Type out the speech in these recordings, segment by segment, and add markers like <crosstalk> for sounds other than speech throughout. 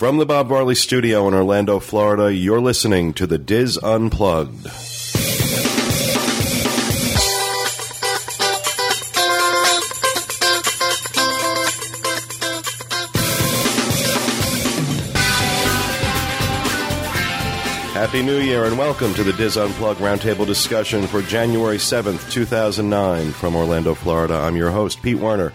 From the Bob Varley Studio in Orlando, Florida, you're listening to the DIS Unplugged. Happy New Year and welcome to the DIS Unplugged Roundtable discussion for January 7th, 2009. From Orlando, Florida, I'm your host, Pete Werner,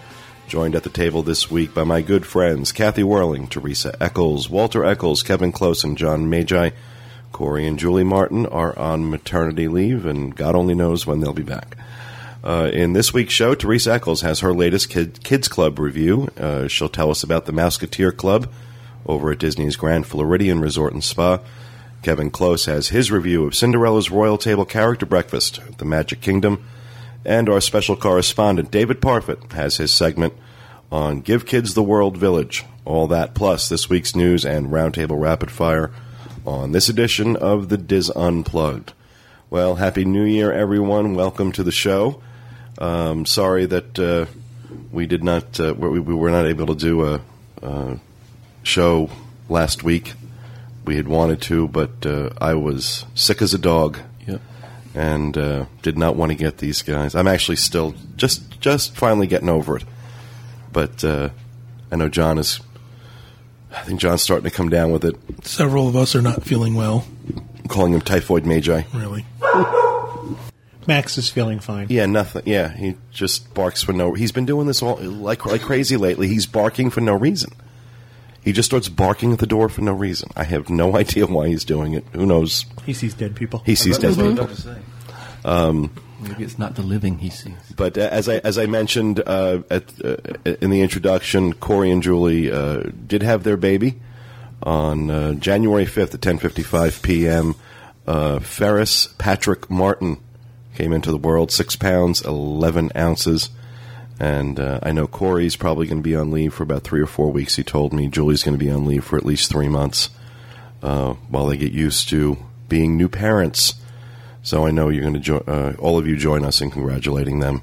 joined at the table this week by my good friends Kathy Whirling, Teresa Echols, Walter Echols, Kevin Klose, and John Magi. Corey and Julie Martin are on maternity leave, and God only knows when they'll be back. Uh, in this week's show, Teresa Echols has her latest kid, Kids Club review. Uh, she'll tell us about the Mouseketeer Club over at Disney's Grand Floridian Resort and Spa. Kevin Klose has his review of Cinderella's Royal Table Character Breakfast at the Magic Kingdom. And our special correspondent, David Parfit, has his segment on Give Kids the World Village. All that plus this week's news and Roundtable Rapid Fire on this edition of the DIS Unplugged. Well, Happy New Year, everyone. Welcome to the show. Um, sorry that uh, we did not, uh, we, we were not able to do a, a show last week we had wanted to, but uh, I was sick as a dog. And uh, did not want to get these guys. I'm actually still just just finally getting over it. But uh, I know John is. I think John's starting to come down with it. Several of us are not feeling well. I'm calling him typhoid magi. Really. Max is feeling fine. Yeah, nothing. Yeah, he just barks for no. He's been doing this all like like crazy lately. He's barking for no reason. He just starts barking at the door for no reason. I have no <laughs> idea why he's doing it. Who knows? He sees dead people. He sees dead people. Um, Maybe it's not the living he sees. But uh, as I as I mentioned uh, at uh, in the introduction, Corey and Julie uh, did have their baby on uh, January fifth at ten fifty five p.m. Uh, Ferris Patrick Martin came into the world, six pounds eleven ounces. And uh, I know Corey's probably going to be on leave for about three or four weeks. He told me Julie's going to be on leave for at least three months uh, while they get used to being new parents. So I know you're going to jo- uh, all of you join us in congratulating them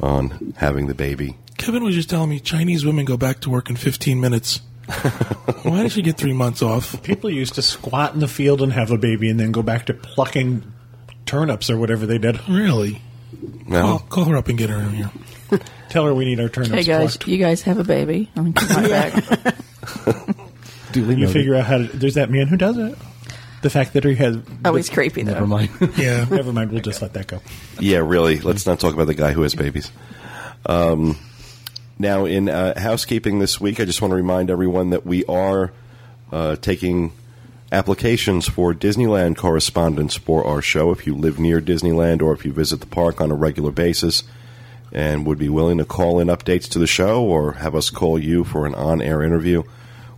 on having the baby. Kevin was just telling me Chinese women go back to work in 15 minutes. <laughs> Why did she get three months off? People used to squat in the field and have a baby and then go back to plucking turnips or whatever they did. Really? No, Call, call her up and get her in here. <laughs> Tell her we need our turnips Hey guys, plucked. you guys have a baby. I'm coming back. <laughs> Duly You noted. figure out how to. There's that man who does it. The fact that he has. Oh, he's creepy though. Never mind. <laughs> Yeah. Never mind. We'll just let that go. Yeah, really. Let's not talk about the guy who has babies. Um, now, in uh, housekeeping this week, I just want to remind everyone that we are uh, taking applications for Disneyland correspondence for our show. If you live near Disneyland or if you visit the park on a regular basis and would be willing to call in updates to the show or have us call you for an on air interview,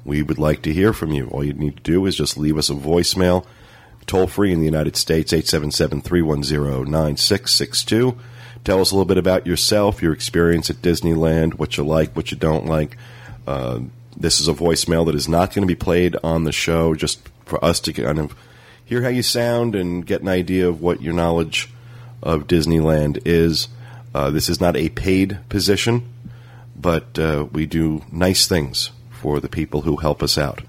we would like to hear from you. All you need to do is just leave us a voicemail toll free in the United States, 877 310 9662. Tell us a little bit about yourself, your experience at Disneyland, what you like, what you don't like. Uh, this is a voicemail that is not going to be played on the show, just for us to kind of hear how you sound and get an idea of what your knowledge of Disneyland is. Uh, this is not a paid position, but uh, we do nice things for the people who help us out.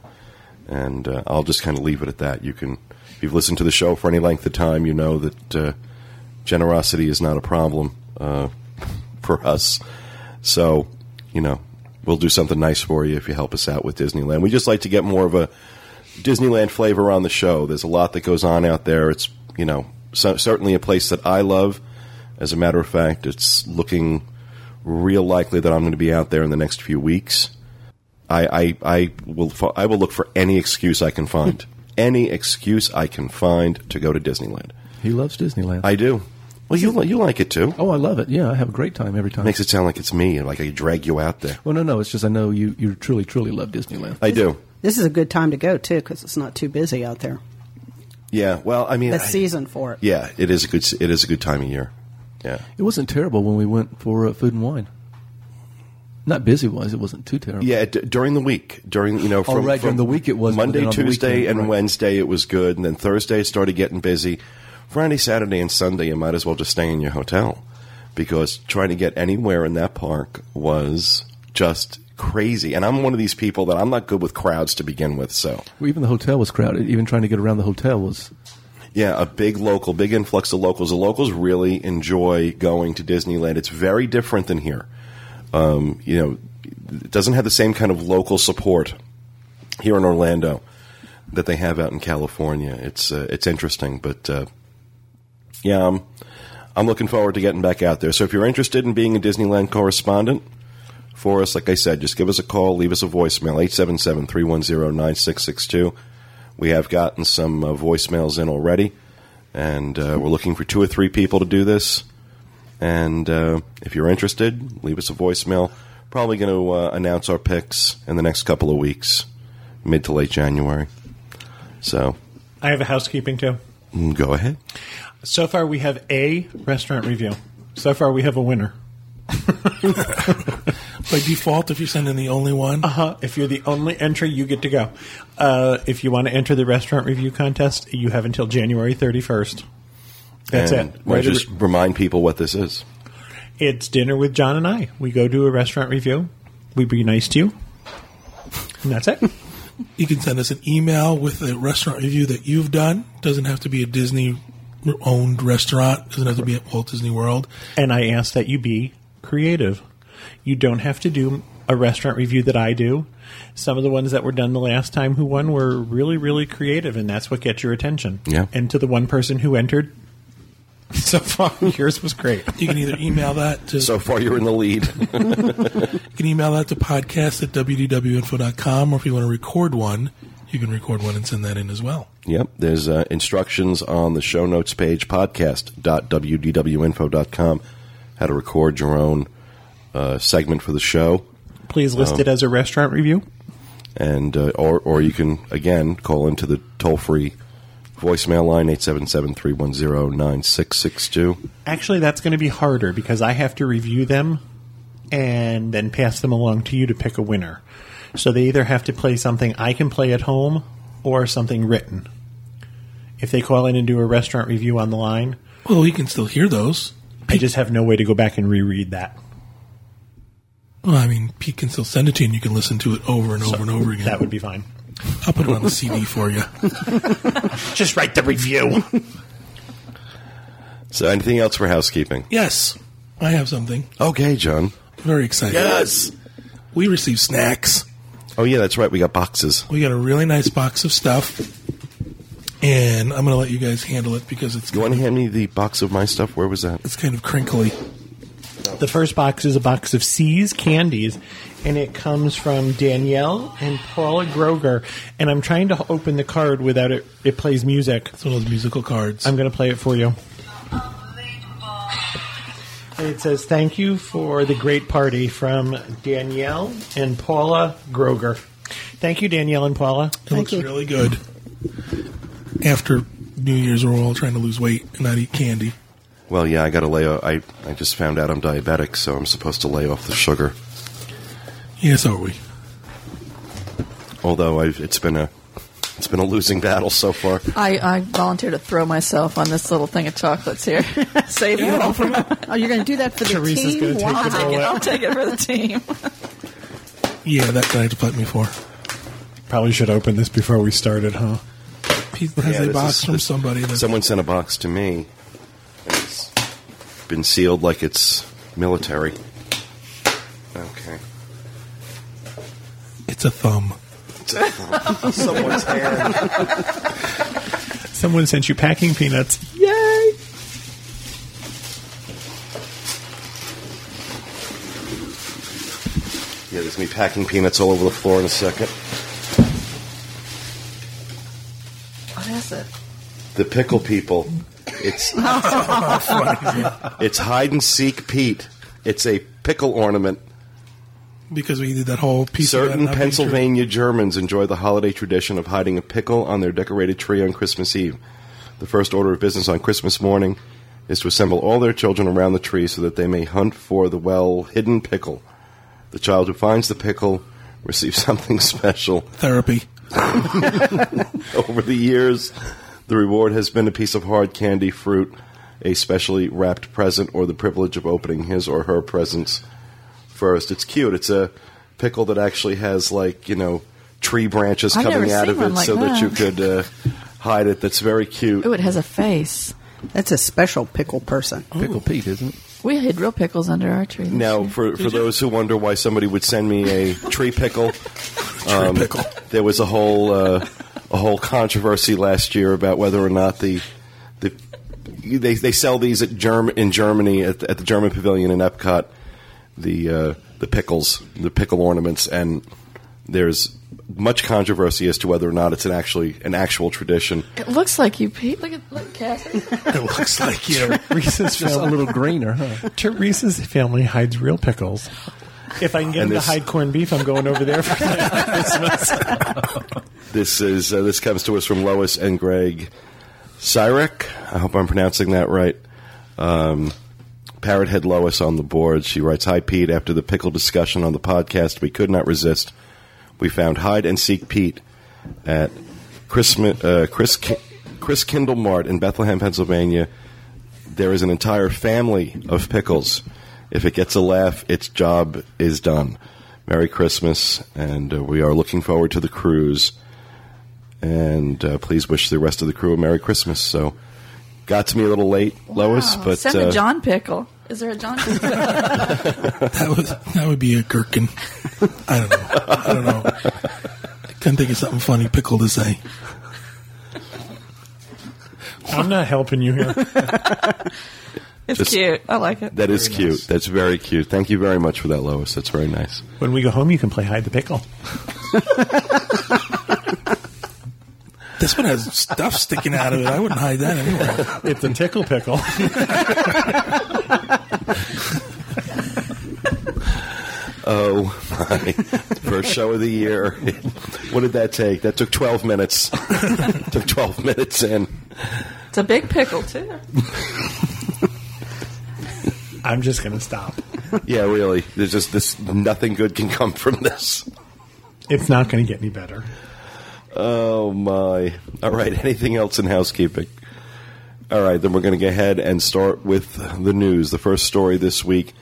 And uh, I'll just kind of leave it at that. You can, if you've listened to the show for any length of time, you know that uh, generosity is not a problem uh, <laughs> for us. So, you know, we'll do something nice for you if you help us out with Disneyland. We just like to get more of a Disneyland flavor on the show. There's a lot that goes on out there. It's, you know, so, certainly a place that I love. As a matter of fact, it's looking real likely that I'm going to be out there in the next few weeks. I, I, I will I will look for any excuse I can find. Hmm. any excuse I can find to go to Disneyland. He loves Disneyland. I do. Well, you you like it too. oh, I love it. Yeah, I have a great time every time. Makes it sound like it's me, like I drag you out there. well, no, no. It's just I know you. You truly, truly love Disneyland. I do. This is a good time to go too because it's not too busy out there. Yeah. Well, I mean, The I- season for it. Yeah, it is a good. It is a good time of year. Yeah. It wasn't terrible when we went for uh, food and wine. Not busy wise. It wasn't too terrible. Yeah, d- during the week, during you know, from, Oh, right, during the week it was, Monday, then on the Tuesday, weekend, and right. Wednesday it was good, and then Thursday it started getting busy. Friday, Saturday, and Sunday you might as well just stay in your hotel because trying to get anywhere in that park was just crazy. And I'm one of these people that I'm not good with crowds to begin with. So Well, even the hotel was crowded. Even trying to get around the hotel was. yeah, a big local, big influx of locals. The locals really enjoy going to Disneyland. It's very different than here. Um, you know, it doesn't have the same kind of local support here in Orlando that they have out in California. It's uh, it's interesting, but uh, yeah, I'm, I'm looking forward to getting back out there. So if you're interested in being a Disneyland correspondent for us, like I said, just give us a call, leave us a voicemail, 877-310-9662. We have gotten some uh, voicemails in already, and uh, we're looking for two or three people to do this. And uh, if you're interested, leave us a voicemail. Probably going to uh, announce our picks in the next couple of weeks, mid to late January. So I have a housekeeping too. mm, go ahead. So far, we have a restaurant review. So far, we have a winner. <laughs> By default, if you send in the only one, Uh huh. If you're the only entry, you get to go. Uh, if you want to enter the restaurant review contest, you have until January 31st. That's and it. Right don't you just remind people what this is? It's dinner with John and I. We go do a restaurant review. We be nice to you. And that's it. you can send us an email with a restaurant review that you've done. Doesn't have to be a Disney owned restaurant. Doesn't have to be at Walt Disney World. And I ask that you be creative. You don't have to do a restaurant review that I do. Some of the ones that were done the last time who won were really, really creative, and that's what gets your attention. Yeah. And to the one person who entered, so far, <laughs> yours was great. You can either email that to So far, you're in the lead. <laughs> you can email that to podcast at wdwinfo.com or if you want to record one, you can record one and send that in as well. Yep. There's uh, instructions on the show notes page, podcast.wdwinfo.com, how to record your own uh, segment for the show. Please list it as a restaurant review. And, uh, or, or you can, again, call into the toll free voicemail line, 877 310 9662. Actually, that's going to be harder because I have to review them and then pass them along to you to pick a winner. So they either have to play something I can play at home or something written. If they call in and do a restaurant review on the line, Well, you can still hear those. I just have no way to go back and reread that. Well, I mean, Pete can still send it to you and you can listen to it over and over and over again. That would be fine. I'll put it on the CD for you. <laughs> Just write the review. So, anything else for housekeeping? Yes, I have something. Okay, John. Very excited. Yes. We received snacks. Oh, yeah, that's right. We got boxes. We got a really nice box of stuff. And I'm going to let you guys handle it because it's You want to hand me the box of my stuff? Where was that? it's kind of crinkly. The first box is a box of See's candies, and it comes from Danielle and Paula Groger. And I'm trying to open the card without it. It plays music. It's one of those musical cards. I'm going to play it for you. And it says, Thank you for the great party from Danielle and Paula Groger. Thank you, Danielle and Paula. it looks you. really good. After New Year's, we're all trying to lose weight and not eat candy. Well, yeah, I got to lay off. I, I just found out I'm diabetic, so I'm supposed to lay off the sugar. Yes, are we? Although I've, it's been a it's been a losing battle so far. I, I volunteer to throw myself on this little thing of chocolates here. <laughs> Save you all from. Oh, you're going to do that for the Teresa's team? gonna take Wow. the bullet. I'll take it for the team. <laughs> Yeah, that guy had to put me for. Probably should open this before we started, huh? Pete has Yeah, a this box is- from this- somebody. That, Someone sent a box to me. And it's been sealed like it's military. Okay. it's a thumb. <laughs> Someone's hand. Someone sent you packing peanuts. Yay! Yeah, there's gonna be packing peanuts all over the floor in a second. What is it? The pickle people. It's it's hide and seek Pete. It's a pickle ornament. Because we did that whole piece of that Certain not. Pennsylvania Germans enjoy the holiday tradition of hiding a pickle on their decorated tree on Christmas Eve. The first order of business on Christmas morning is to assemble all their children around the tree so that they may hunt for the well hidden pickle. The child who finds the pickle receives <laughs> something special. Therapy. <laughs> Over the years, the reward has been a piece of hard candy, fruit, a specially wrapped present, or the privilege of opening his or her presents first. It's cute. It's a pickle that actually has like you know tree branches I've coming out of it like so that. you could uh, hide it. That's very cute. Ooh, it has a face. That's a special pickle person. Pickle Pete, isn't it? We hid real pickles under our tree. this Now, year. for, for those who wonder why somebody would send me a <laughs> tree pickle, um, pickle. there was a whole uh, a whole controversy last year about whether or not the the they they sell these at Germ in Germany at, the- at the German Pavilion in Epcot the uh, the pickles the pickle ornaments and there's much controversy as to whether or not it's an actually an actual tradition. it looks like you, Pete. Look at look, Cassie. <laughs> It looks like you. Reese's Just a little greener, huh? Teresa's family hides real pickles. <laughs> If I can get And them this- to hide corned beef, I'm going over there for <laughs> Christmas. This is uh, this comes to us from Lois and Greg Cyrek. I hope I'm pronouncing that right. Um, Parrot Head Lois on the board. She writes, "Hi Pete. After the pickle discussion on the podcast, we could not resist. We found hide and seek Pete at Christmas, uh, Chris Christkindlmarkt in Bethlehem, Pennsylvania. There is an entire family of pickles. If it gets a laugh, its job is done. Merry Christmas, and uh, we are looking forward to the cruise. And uh, please wish the rest of the crew a Merry Christmas. So, got to me a little late, Lois, Wow. but send uh, a John pickle. Is there a John pickle? <laughs> That would that would be a gherkin. I don't know. I don't know. I couldn't think of something funny pickle to say. I'm not helping you here. <laughs> it's Just- cute. I like it. that is cute. That's very cute. Thank you very much for that, Lois. That's very nice. When we go home, you can play hide the pickle. <laughs> This one has stuff sticking out of it. I wouldn't hide that anywhere. It's a tickle pickle. <laughs> Oh my! First show of the year. What did that take? That took twelve minutes. <laughs> took twelve minutes in. It's a big pickle too. I'm just going to stop. <laughs> Yeah, really. There's just this. Nothing good can come from this. It's not going to get any better. Oh my! All right. Anything else in housekeeping? All right, then we're going to go ahead and start with the news. The first story this week: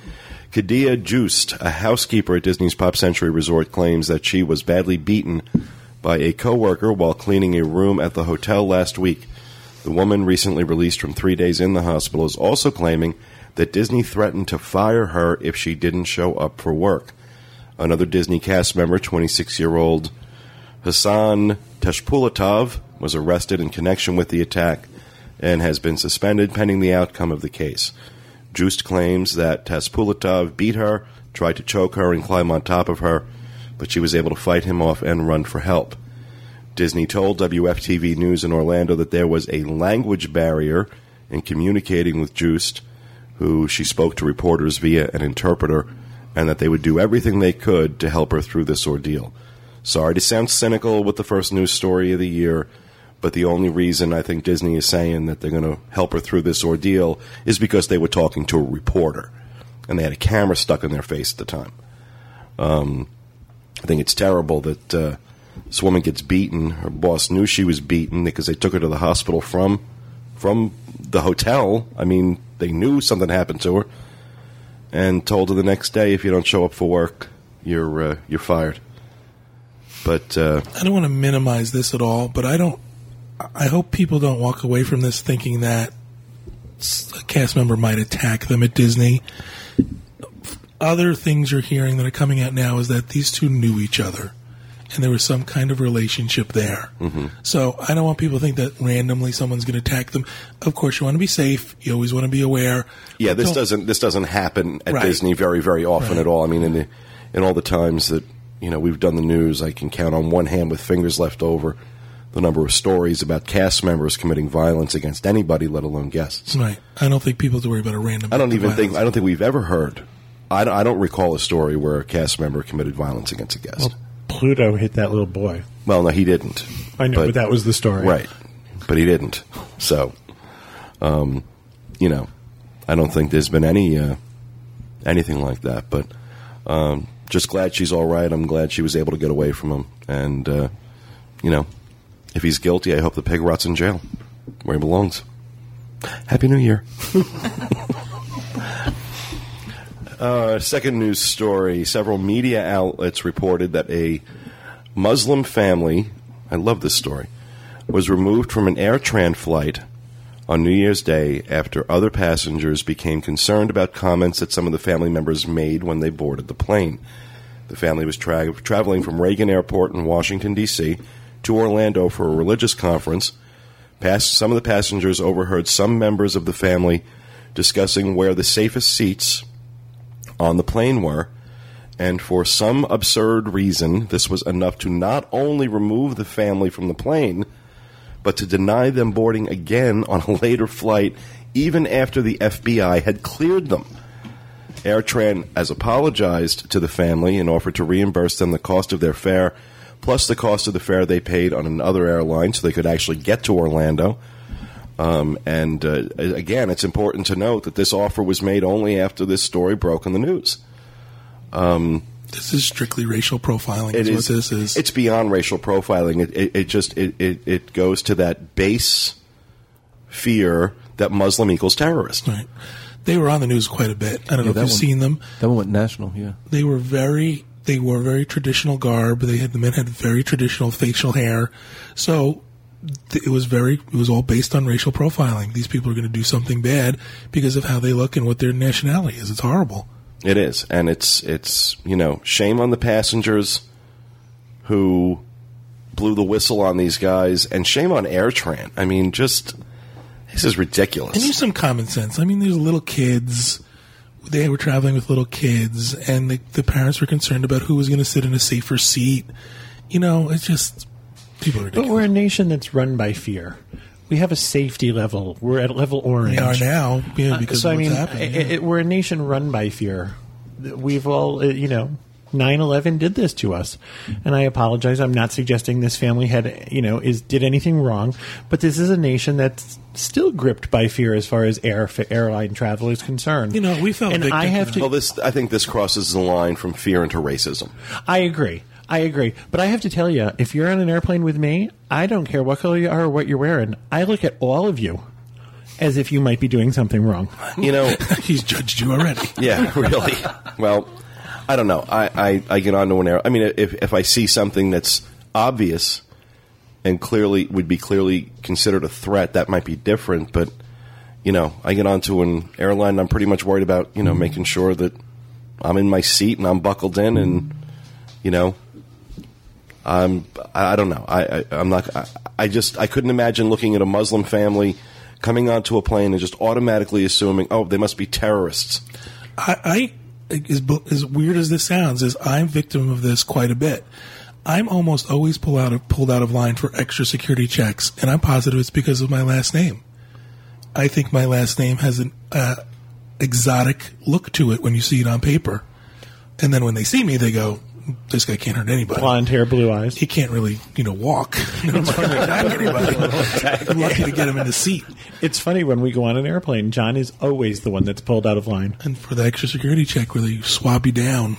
Kadia Joost, a housekeeper at Disney's Pop Century Resort, claims that she was badly beaten by a coworker while cleaning a room at the hotel last week. The woman, recently released from three days in the hospital, is also claiming that Disney threatened to fire her if she didn't show up for work. Another Disney cast member, 26 year old Hassan Teshpulatov, was arrested in connection with the attack and has been suspended pending the outcome of the case. Joost claims that Teshpulatov beat her, tried to choke her, and climb on top of her, but she was able to fight him off and run for help. Disney told WFTV News in Orlando that there was a language barrier in communicating with Joost, who she spoke to reporters via an interpreter, and that they would do everything they could to help her through this ordeal. Sorry to sound cynical with the first news story of the year, but the only reason I think Disney is saying that they're going to help her through this ordeal is because they were talking to a reporter, and they had a camera stuck in their face at the time. Um, I think it's terrible that uh, this woman gets beaten. Her boss knew she was beaten because they took her to the hospital from from the hotel. I mean, they knew something happened to her, and told her the next day, if you don't show up for work, you're uh, you're fired. But uh, I don't want to minimize this at all, but I don't. I hope people don't walk away from this thinking that a cast member might attack them at Disney. Other things you're hearing that are coming out now is that these two knew each other, and there was some kind of relationship there. Mm-hmm. So I don't want people to think that randomly someone's going to attack them. Of course, you want to be safe. You always want to be aware. yeah, this doesn't this doesn't happen at Right. Disney very very often Right. at all. I mean, in the in all the times that you know we've done the news, I can count on one hand with fingers left over the number of stories about cast members committing violence against anybody, let alone guests. Right. I don't think people have to worry about a random. I don't even think. I don't think we've ever heard. I don't, I don't recall a story where a cast member committed violence against a guest. Well, Pluto hit that little boy. Well, no, he didn't. I know, but, that was the story. right, but he didn't. So, um, you know, I don't think there's been any uh, anything like that. But um, just glad she's all right. I'm glad she was able to get away from him. And uh, you know, if he's guilty, I hope the pig rots in jail where he belongs. Happy New Year. <laughs> Uh, second news story. Several media outlets reported that a Muslim family, I love this story, was removed from an AirTran flight on New Year's Day after other passengers became concerned about comments that some of the family members made when they boarded the plane. The family was tra- traveling from Reagan Airport in Washington, D.C. to Orlando for a religious conference. Past, some of the passengers overheard some members of the family discussing where the safest seats on the plane were, and for some absurd reason, this was enough to not only remove the family from the plane, but to deny them boarding again on a later flight, even after the FBI had cleared them. AirTran has apologized to the family and offered to reimburse them the cost of their fare, plus the cost of the fare they paid on another airline so they could actually get to Orlando. Um, and uh, again, it's important to note that this offer was made only after this story broke in the news. This is strictly racial profiling. It is is. what this is. It's beyond racial profiling. It, it, it just it, it, it goes to that base fear that Muslim equals terrorist. right. They were on the news quite a bit. I don't know if you've one- seen them. That one went national. Yeah. They were very. They wore very traditional garb. They had the men had very traditional facial hair. So th- it was very. It was all based on racial profiling. These people are going to do something bad because of how they look and what their nationality is. It's horrible. It is, and it's it's you know shame on the passengers who blew the whistle on these guys, and shame on AirTran. I mean, just this is ridiculous. And use some common sense. I mean, there's little kids. They were traveling with little kids, and the, the parents were concerned about who was going to sit in a safer seat. You know, it's just people are But we're a nation that's run by fear. We have a safety level. We're at level orange. They are now, yeah, Uh, because so of I mean, happening. i- i- we're a nation run by fear. We've all, uh, you know, 9/11 did this to us, and I apologize. I'm not suggesting this family had, you know, is did anything wrong, but this is a nation that's still gripped by fear as far as air airline travel is concerned. You know, we fell and I have to. well, this I think this crosses the line from fear into racism. I agree. I agree. But I have to tell you, if you're on an airplane with me, I don't care what color you are or what you're wearing. I look at all of you as if you might be doing something wrong. You know, <laughs> He's judged you already. <laughs> Yeah, really. well, I don't know. I, I, I get onto an air. I mean, if if I see something that's obvious and clearly would be clearly considered a threat, that might be different. But you know, I get onto an airline. and I'm pretty much worried about you know mm-hmm. making sure that I'm in my seat and I'm buckled in, and you know, I'm. I, don't know. I, I I'm not. I, I just I couldn't imagine looking at a Muslim family coming onto a plane and just automatically assuming, oh, they must be terrorists. I, I as, as weird as this sounds, is I'm victim of this quite a bit. I'm almost always pulled out of pulled out of line for extra security checks, and I'm positive it's because of my last name. I think my last name has an uh, exotic look to it when you see it on paper, and then when they see me, they go, "This guy can't hurt anybody." Blonde hair, blue eyes. He can't really, you know, walk. You know, trying attack <laughs> anybody. I'm lucky to get him in the seat. It's funny when we go on an airplane, John is always the one that's pulled out of line. And for the extra security check where they swab you down,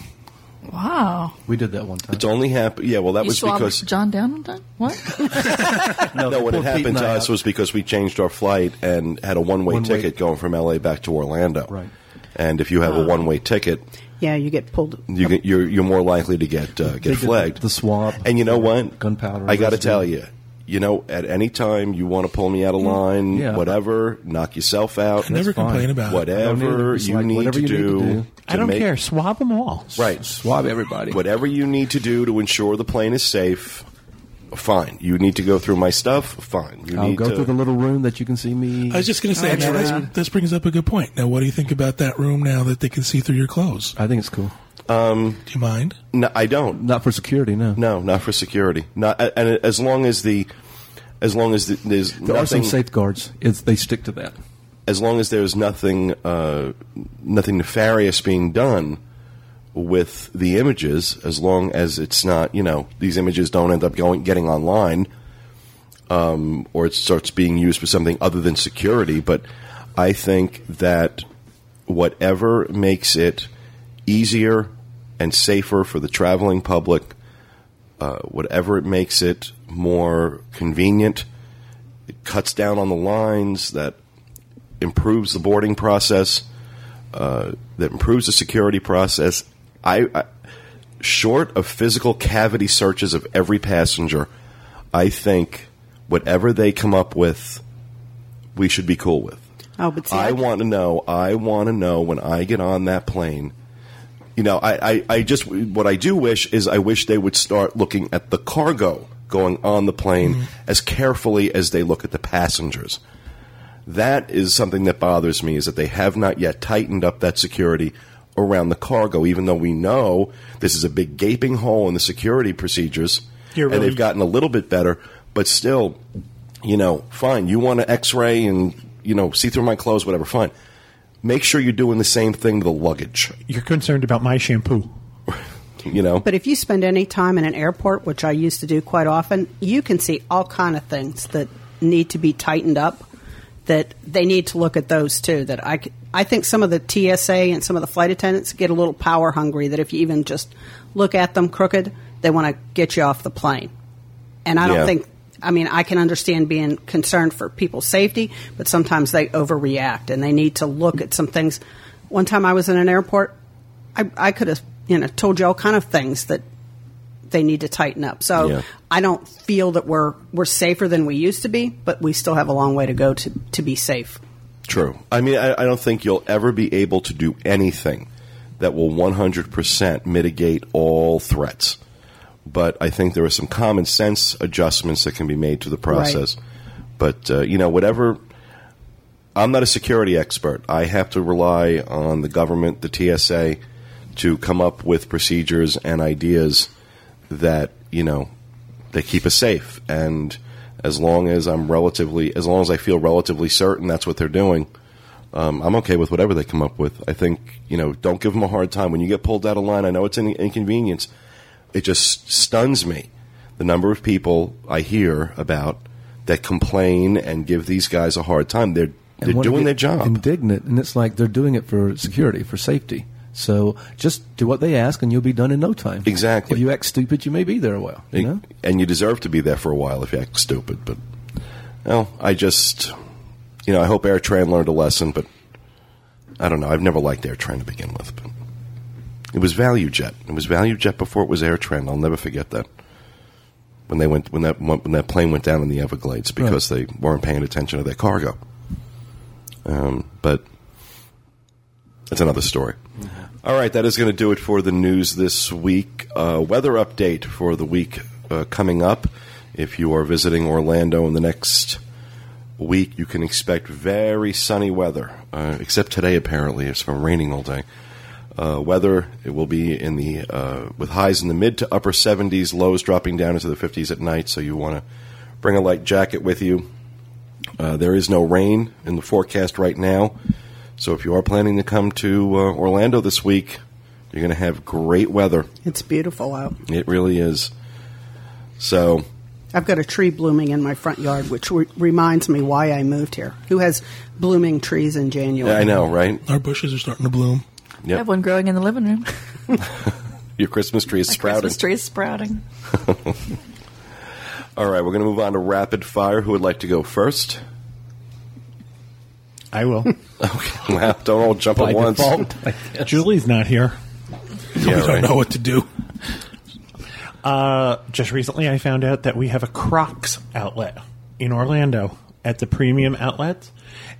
Wow. We did that one time. It's only happened. Yeah, well, that You was because John down one time? What? <laughs> no, what had happened to us out. was because we changed our flight and had a one-way One-way. ticket going from LA back to Orlando. Right. And if you have a one-way ticket, Yeah, you get pulled. you get, you're you're more likely to get uh, get did flagged. The swab. And you know what? Gunpowder. I got to tell you, you know, at any time you want to pull me out of line, Yeah. whatever, knock yourself out. I never fine. complain about it. Whatever It's you like need whatever to you need to do. do. I don't make- care. Swab them all. Right. Swab everybody. Whatever you need to do to ensure the plane is safe, fine. You need to go through my stuff, fine. You I'll need go to through the little room that you can see me. I was just going to say, now, Extra. this, this brings up a good point. Now, what do you think about that room now that they can see through your clothes? I think it's cool. Do you mind? No, I don't. Not for security, no. No, not for security. Not and as long as the as long as the, there's There are some nothing safeguards. It's, they stick to that. as long as there's nothing uh, nothing nefarious being done with the images, as long as it's not you know these images don't end up going getting online, um, or it starts being used for something other than security. But I think that whatever makes it easier and safer for the traveling public, uh, whatever it makes it more convenient, it cuts down on the lines, that improves the boarding process. uh, that improves the security process. I, I short of physical cavity searches of every passenger, I think whatever they come up with, we should be cool with. Oh, but see, I I- want to know. I want to know when I get on that plane. You know, I, I, I just what I do wish is I wish they would start looking at the cargo going on the plane mm-hmm. as carefully as they look at the passengers. That is something that bothers me is that they have not yet tightened up that security around the cargo, even though we know this is a big gaping hole in the security procedures, You're and really- they've gotten a little bit better, but still, you know, fine. You want to X-ray and you know see through my clothes, whatever. Fine. Make sure you're doing the same thing to the luggage. You're concerned about my shampoo. <laughs> You know, But if you spend any time in an airport, which I used to do quite often, you can see all kind of things that need to be tightened up. That they need to look at those too. That I, c- I think some of the TSA and some of the flight attendants get a little power hungry. That if you even just look at them crooked, they want to get you off the plane. And I don't Yeah. think. I mean, I can understand being concerned for people's safety, but sometimes they overreact and they need to look at some things. One time I was in an airport, I, I could have, you know, told you all kind of things that they need to tighten up. So Yeah. I don't feel that we're we're safer than we used to be, but we still have a long way to go to to be safe. True. I mean, I, I don't think you'll ever be able to do anything that will 100% mitigate all threats. But I think there are some common sense adjustments that can be made to the process. But, uh, you know, whatever. I'm not a security expert. I have to rely on the government, the TSA, to come up with procedures and ideas that, you know, they keep us safe. And as long as I'm relatively, as long as I feel relatively certain that's what they're doing, um, I'm okay with whatever they come up with. I think, you know, don't give them a hard time. When you get pulled out of line, I know it's an inconvenience. It just stuns me the number of people I hear about that complain and give these guys a hard time. They're they're doing their job. Indignant, and it's like they're doing it for security, for safety. So just do what they ask, and you'll be done in no time. Exactly. If you act stupid, you may be there a while. You know? and you deserve to be there for a while if you act stupid. But well, I just, you know, I hope AirTran learned a lesson. But I don't know. I've never liked AirTran to begin with. But it was ValueJet. It was ValueJet before it was AirTran. I'll never forget that when they went when that when that plane went down in the Everglades because they weren't paying attention to their cargo. Um, but it's another story. All right, that is going to do it for the news this week. Uh, weather update for the week uh, coming up. If you are visiting Orlando in the next week, you can expect very sunny weather, uh, except today, apparently. It's been raining all day. Uh, weather it will be in the uh, with highs in the mid to upper 70s, lows dropping down into the 50s at night. So you want to bring a light jacket with you. Uh, there is no rain in the forecast right now. So if you are planning to come to uh, Orlando this week, you're going to have great weather. It's beautiful out. It really is. So I've got a tree blooming in my front yard, which re- reminds me why I moved here. Who has blooming trees in January? I know, right? Our bushes are starting to bloom. I have one growing in the living room. <laughs> Your Christmas tree is My sprouting. Christmas tree is sprouting. <laughs> All right, we're going to move on to rapid fire. Who would like to go first? I will. <laughs> Okay, wow, don't all jump By at once. default, I guess. Julie's not here. we Yeah, don't know what to do. Uh, just recently, I found out that we have a Crocs outlet in Orlando at the premium outlets.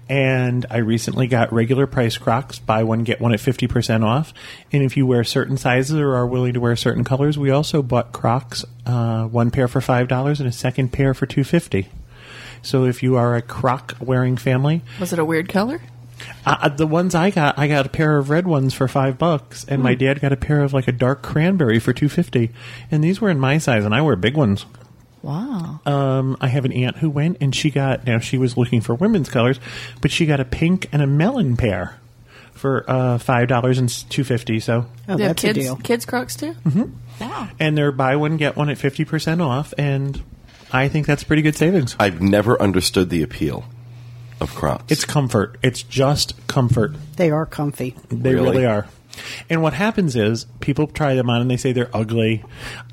And I recently got regular price Crocs, buy one, get one at 50% off. And if you wear certain sizes or are willing to wear certain colors, we also bought Crocs, uh, one pair for $5 and a second pair for 250 So if you are a Croc wearing family, Was it a weird color? uh, the ones I got, I got a pair of red ones for five bucks, and my dad got a pair of like a dark cranberry for two fifty. And these were in my size, and I wear big ones. Wow. Um, I have an aunt who went, and she got now she was looking for women's colors, but she got a pink and a melon pair for uh, five dollars and two fifty. So, Oh, Do you have that's a kids, deal. kids Crocs too? Mm-hmm. Wow. and they're buy one get one at fifty percent off, and I think that's pretty good savings. I've never understood the appeal of Crocs. It's comfort. It's just comfort. They are comfy. They Really? really? are. And what happens is people try them on and they say they're ugly.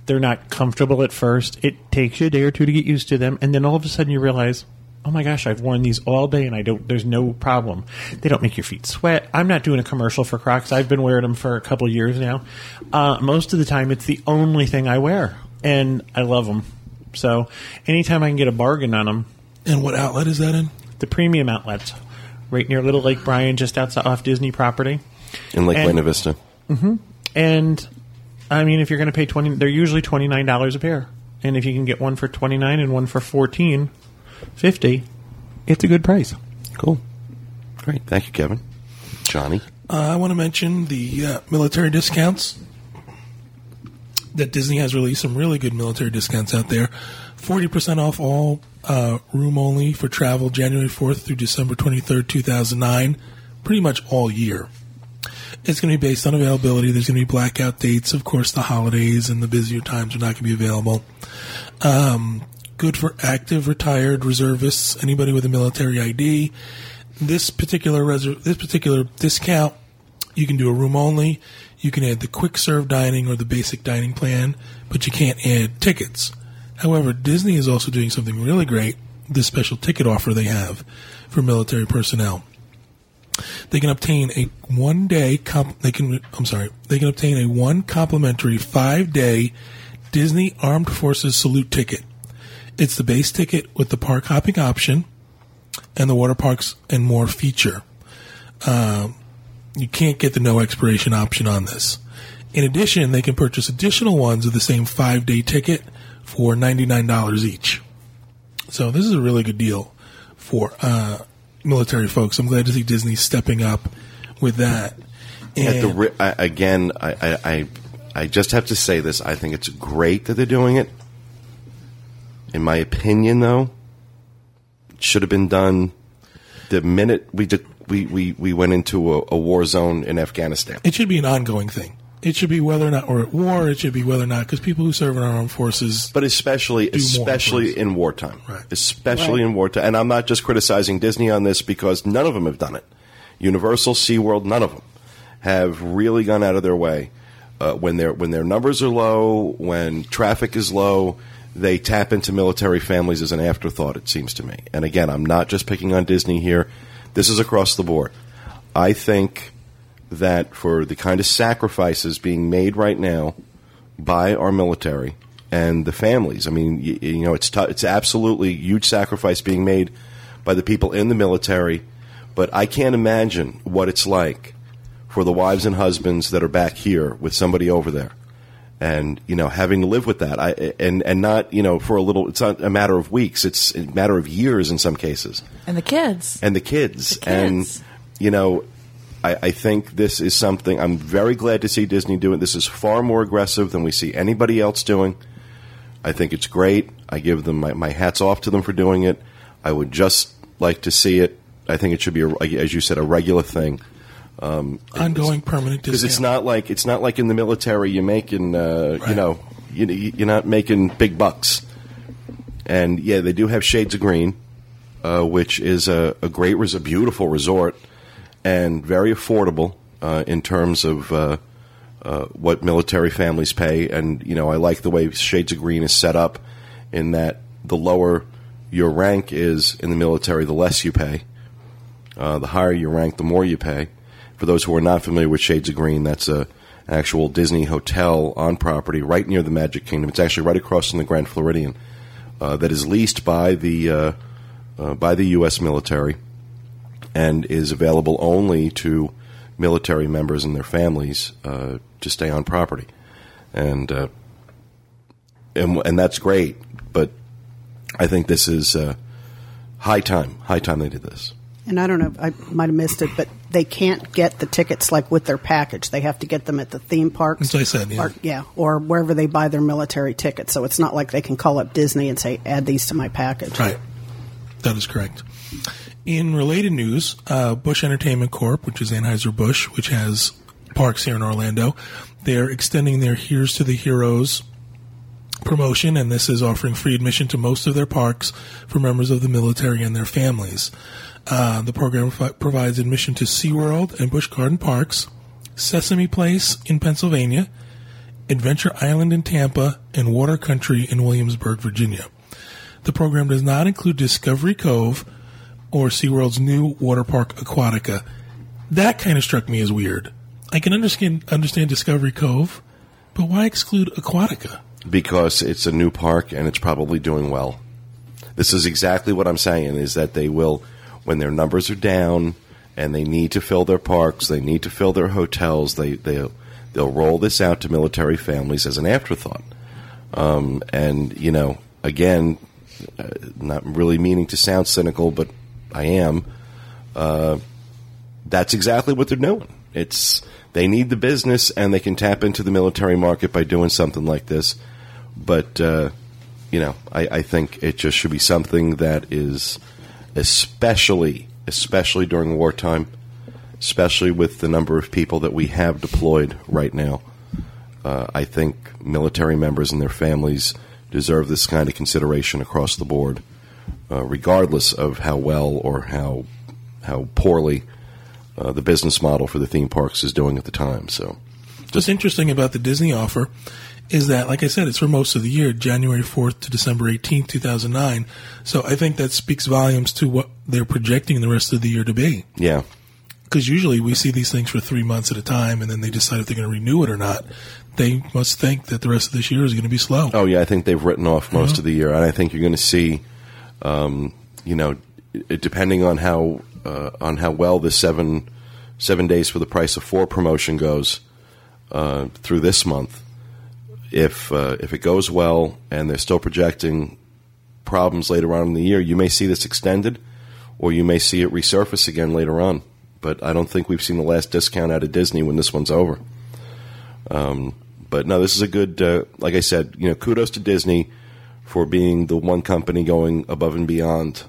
They're not comfortable at first. It takes you a day or two to get used to them, and then all of a sudden you realize oh my gosh, I've worn these all day and I don't. There's no problem. They don't make your feet sweat. I'm not doing a commercial for Crocs. I've been wearing them for a couple years now. Uh, most of the time, it's the only thing I wear, and I love them. So anytime I can get a bargain on them, And what outlet is that in? the premium outlets, right near Little Lake Bryan, just outside off Disney property. in Lake And- Buena Vista. And I mean, if you're going to pay twenty, they're usually twenty nine dollars a pair. And if you can get one for twenty nine and one for fourteen fifty, it's a good price. Cool. Great. Thank you, Kevin. Johnny. Uh, I want to mention the uh, military discounts that Disney has released. Some really good military discounts out there. Forty percent off all uh, room only for travel January fourth through December twenty third, two thousand nine. Pretty much all year. It's going to be based on availability. There's going to be blackout dates. Of course, the holidays and the busier times are not going to be available. Um, good for active, retired, reservists, anybody with a military ID. This particular reser- this particular discount, you can do a room only. You can add the quick serve dining or the basic dining plan, but you can't add tickets. However, Disney is also doing something really great. This special ticket offer they have for military personnel they can obtain a one day comp- they can I'm sorry they can obtain a one complimentary five day Disney Armed Forces salute ticket. It's the base ticket with the park hopping option and the water parks and more feature. Um, you can't get the no expiration option on this. In addition, they can purchase additional ones of the same five day ticket for ninety nine dollars each. So this is a really good deal for uh, military folks. I'm glad to see Disney stepping up with that. At the And- ri- I, again, I, I, I, I just have to say this. I think it's great that they're doing it. In my opinion, though, it should have been done the minute we did, we, we, we went into a, a war zone in Afghanistan. it should be an ongoing thing. It should be whether or not we're at war. It should be whether or not because people who serve in our armed forces. But especially, more especially us. in wartime, Right. especially Right. in wartime. And I'm not just criticizing Disney on this because none of them have done it. Universal, SeaWorld, none of them have really gone out of their way uh, when their when their numbers are low, when traffic is low. They tap into military families as an afterthought. It seems to me. And again, I'm not just picking on Disney here. This is across the board. I think that for the kind of sacrifices being made right now by our military and the families. I mean, you, you know, it's t- it's absolutely huge sacrifice being made by the people in the military, but I can't imagine what it's like for the wives and husbands that are back here with somebody over there. And you know, having to live with that, I and and not you know for a little. It's not a matter of weeks. It's a matter of years in some cases And the kids. and the kids. The kids. And you know, I, I think this is something I'm very glad to see Disney doing. This is far more aggressive than we see anybody else doing. I think it's great. I give them my, my hats off to them for doing it. I would just like to see it. I think it should be, a, as you said, a regular thing ongoing permanent because it's not like it's not like in the military you're making uh, you know you, you're not making big bucks. And yeah they do have shades of green uh, which is a, a great res- a beautiful resort and very affordable uh, in terms of uh, uh, what military families pay. And you know I like the way shades of green is set up in that the lower your rank is in the military the less you pay. Uh, the higher your rank, the more you pay. For those who are not familiar with Shades of Green, that's a actual Disney hotel on property right near the Magic Kingdom. It's actually right across from the Grand Floridian. Uh, that is leased by the uh, uh, by the U.S. military and is available only to military members and their families uh, to stay on property, and uh, and and that's great. But I think this is uh, high time. High time they did this. And I don't know, I might have missed it, but they can't get the tickets like with their package. They have to get them at the theme park. That's what I said, yeah. Or, yeah, or wherever they buy their military tickets. So it's not like they can call up Disney and say, add these to my package. Right. That is correct. In related news, uh, Busch Entertainment Corp., which is Anheuser-Busch, which has parks here in Orlando, they're extending their Here's to the Heroes promotion, and this is offering free admission to most of their parks for members of the military and their families. Uh, the program provides admission to SeaWorld and Busch Garden Parks, Sesame Place in Pennsylvania, Adventure Island in Tampa, and Water Country in Williamsburg, Virginia. The program does not include Discovery Cove or SeaWorld's new water park Aquatica. That kind of struck me as weird. I can understand understand Discovery Cove, but why exclude Aquatica? because it's a new park and it's probably doing well. This is exactly what I'm saying is that they will when their numbers are down and they need to fill their parks, they need to fill their hotels, they they they'll roll this out to military families as an afterthought. Um, and you know, again, uh, not really meaning to sound cynical, but I am. Uh, that's exactly what they're doing. It's they need the business and they can tap into the military market by doing something like this. But uh, you know, I, I think it just should be something that is especially especially during wartime, especially with the number of people that we have deployed right now. Uh, I think military members and their families deserve this kind of consideration across the board, uh, regardless of how well or how how poorly uh, the business model for the theme parks is doing at the time. So, What's interesting about the Disney offer is that, like I said, it's for most of the year, January 4th to December 18th, 2009. So I think that speaks volumes to what they're projecting the rest of the year to be. yeah, Because usually we see these things for three months at a time and then they decide if they're going to renew it or not. They must think that the rest of this year is going to be slow. Oh yeah, I think they've written off most of the year, and I think you're going to see, um, you know, depending on how uh, on how well this seven seven days for the price of four promotion goes uh, through this month. If uh, if it goes well and they're still projecting problems later on in the year, you may see this extended, or you may see it resurface again later on. But I don't think we've seen the last discount out of Disney when this one's over. But no, this is a good. Uh, like I said, you know, kudos to Disney for being the one company going above and beyond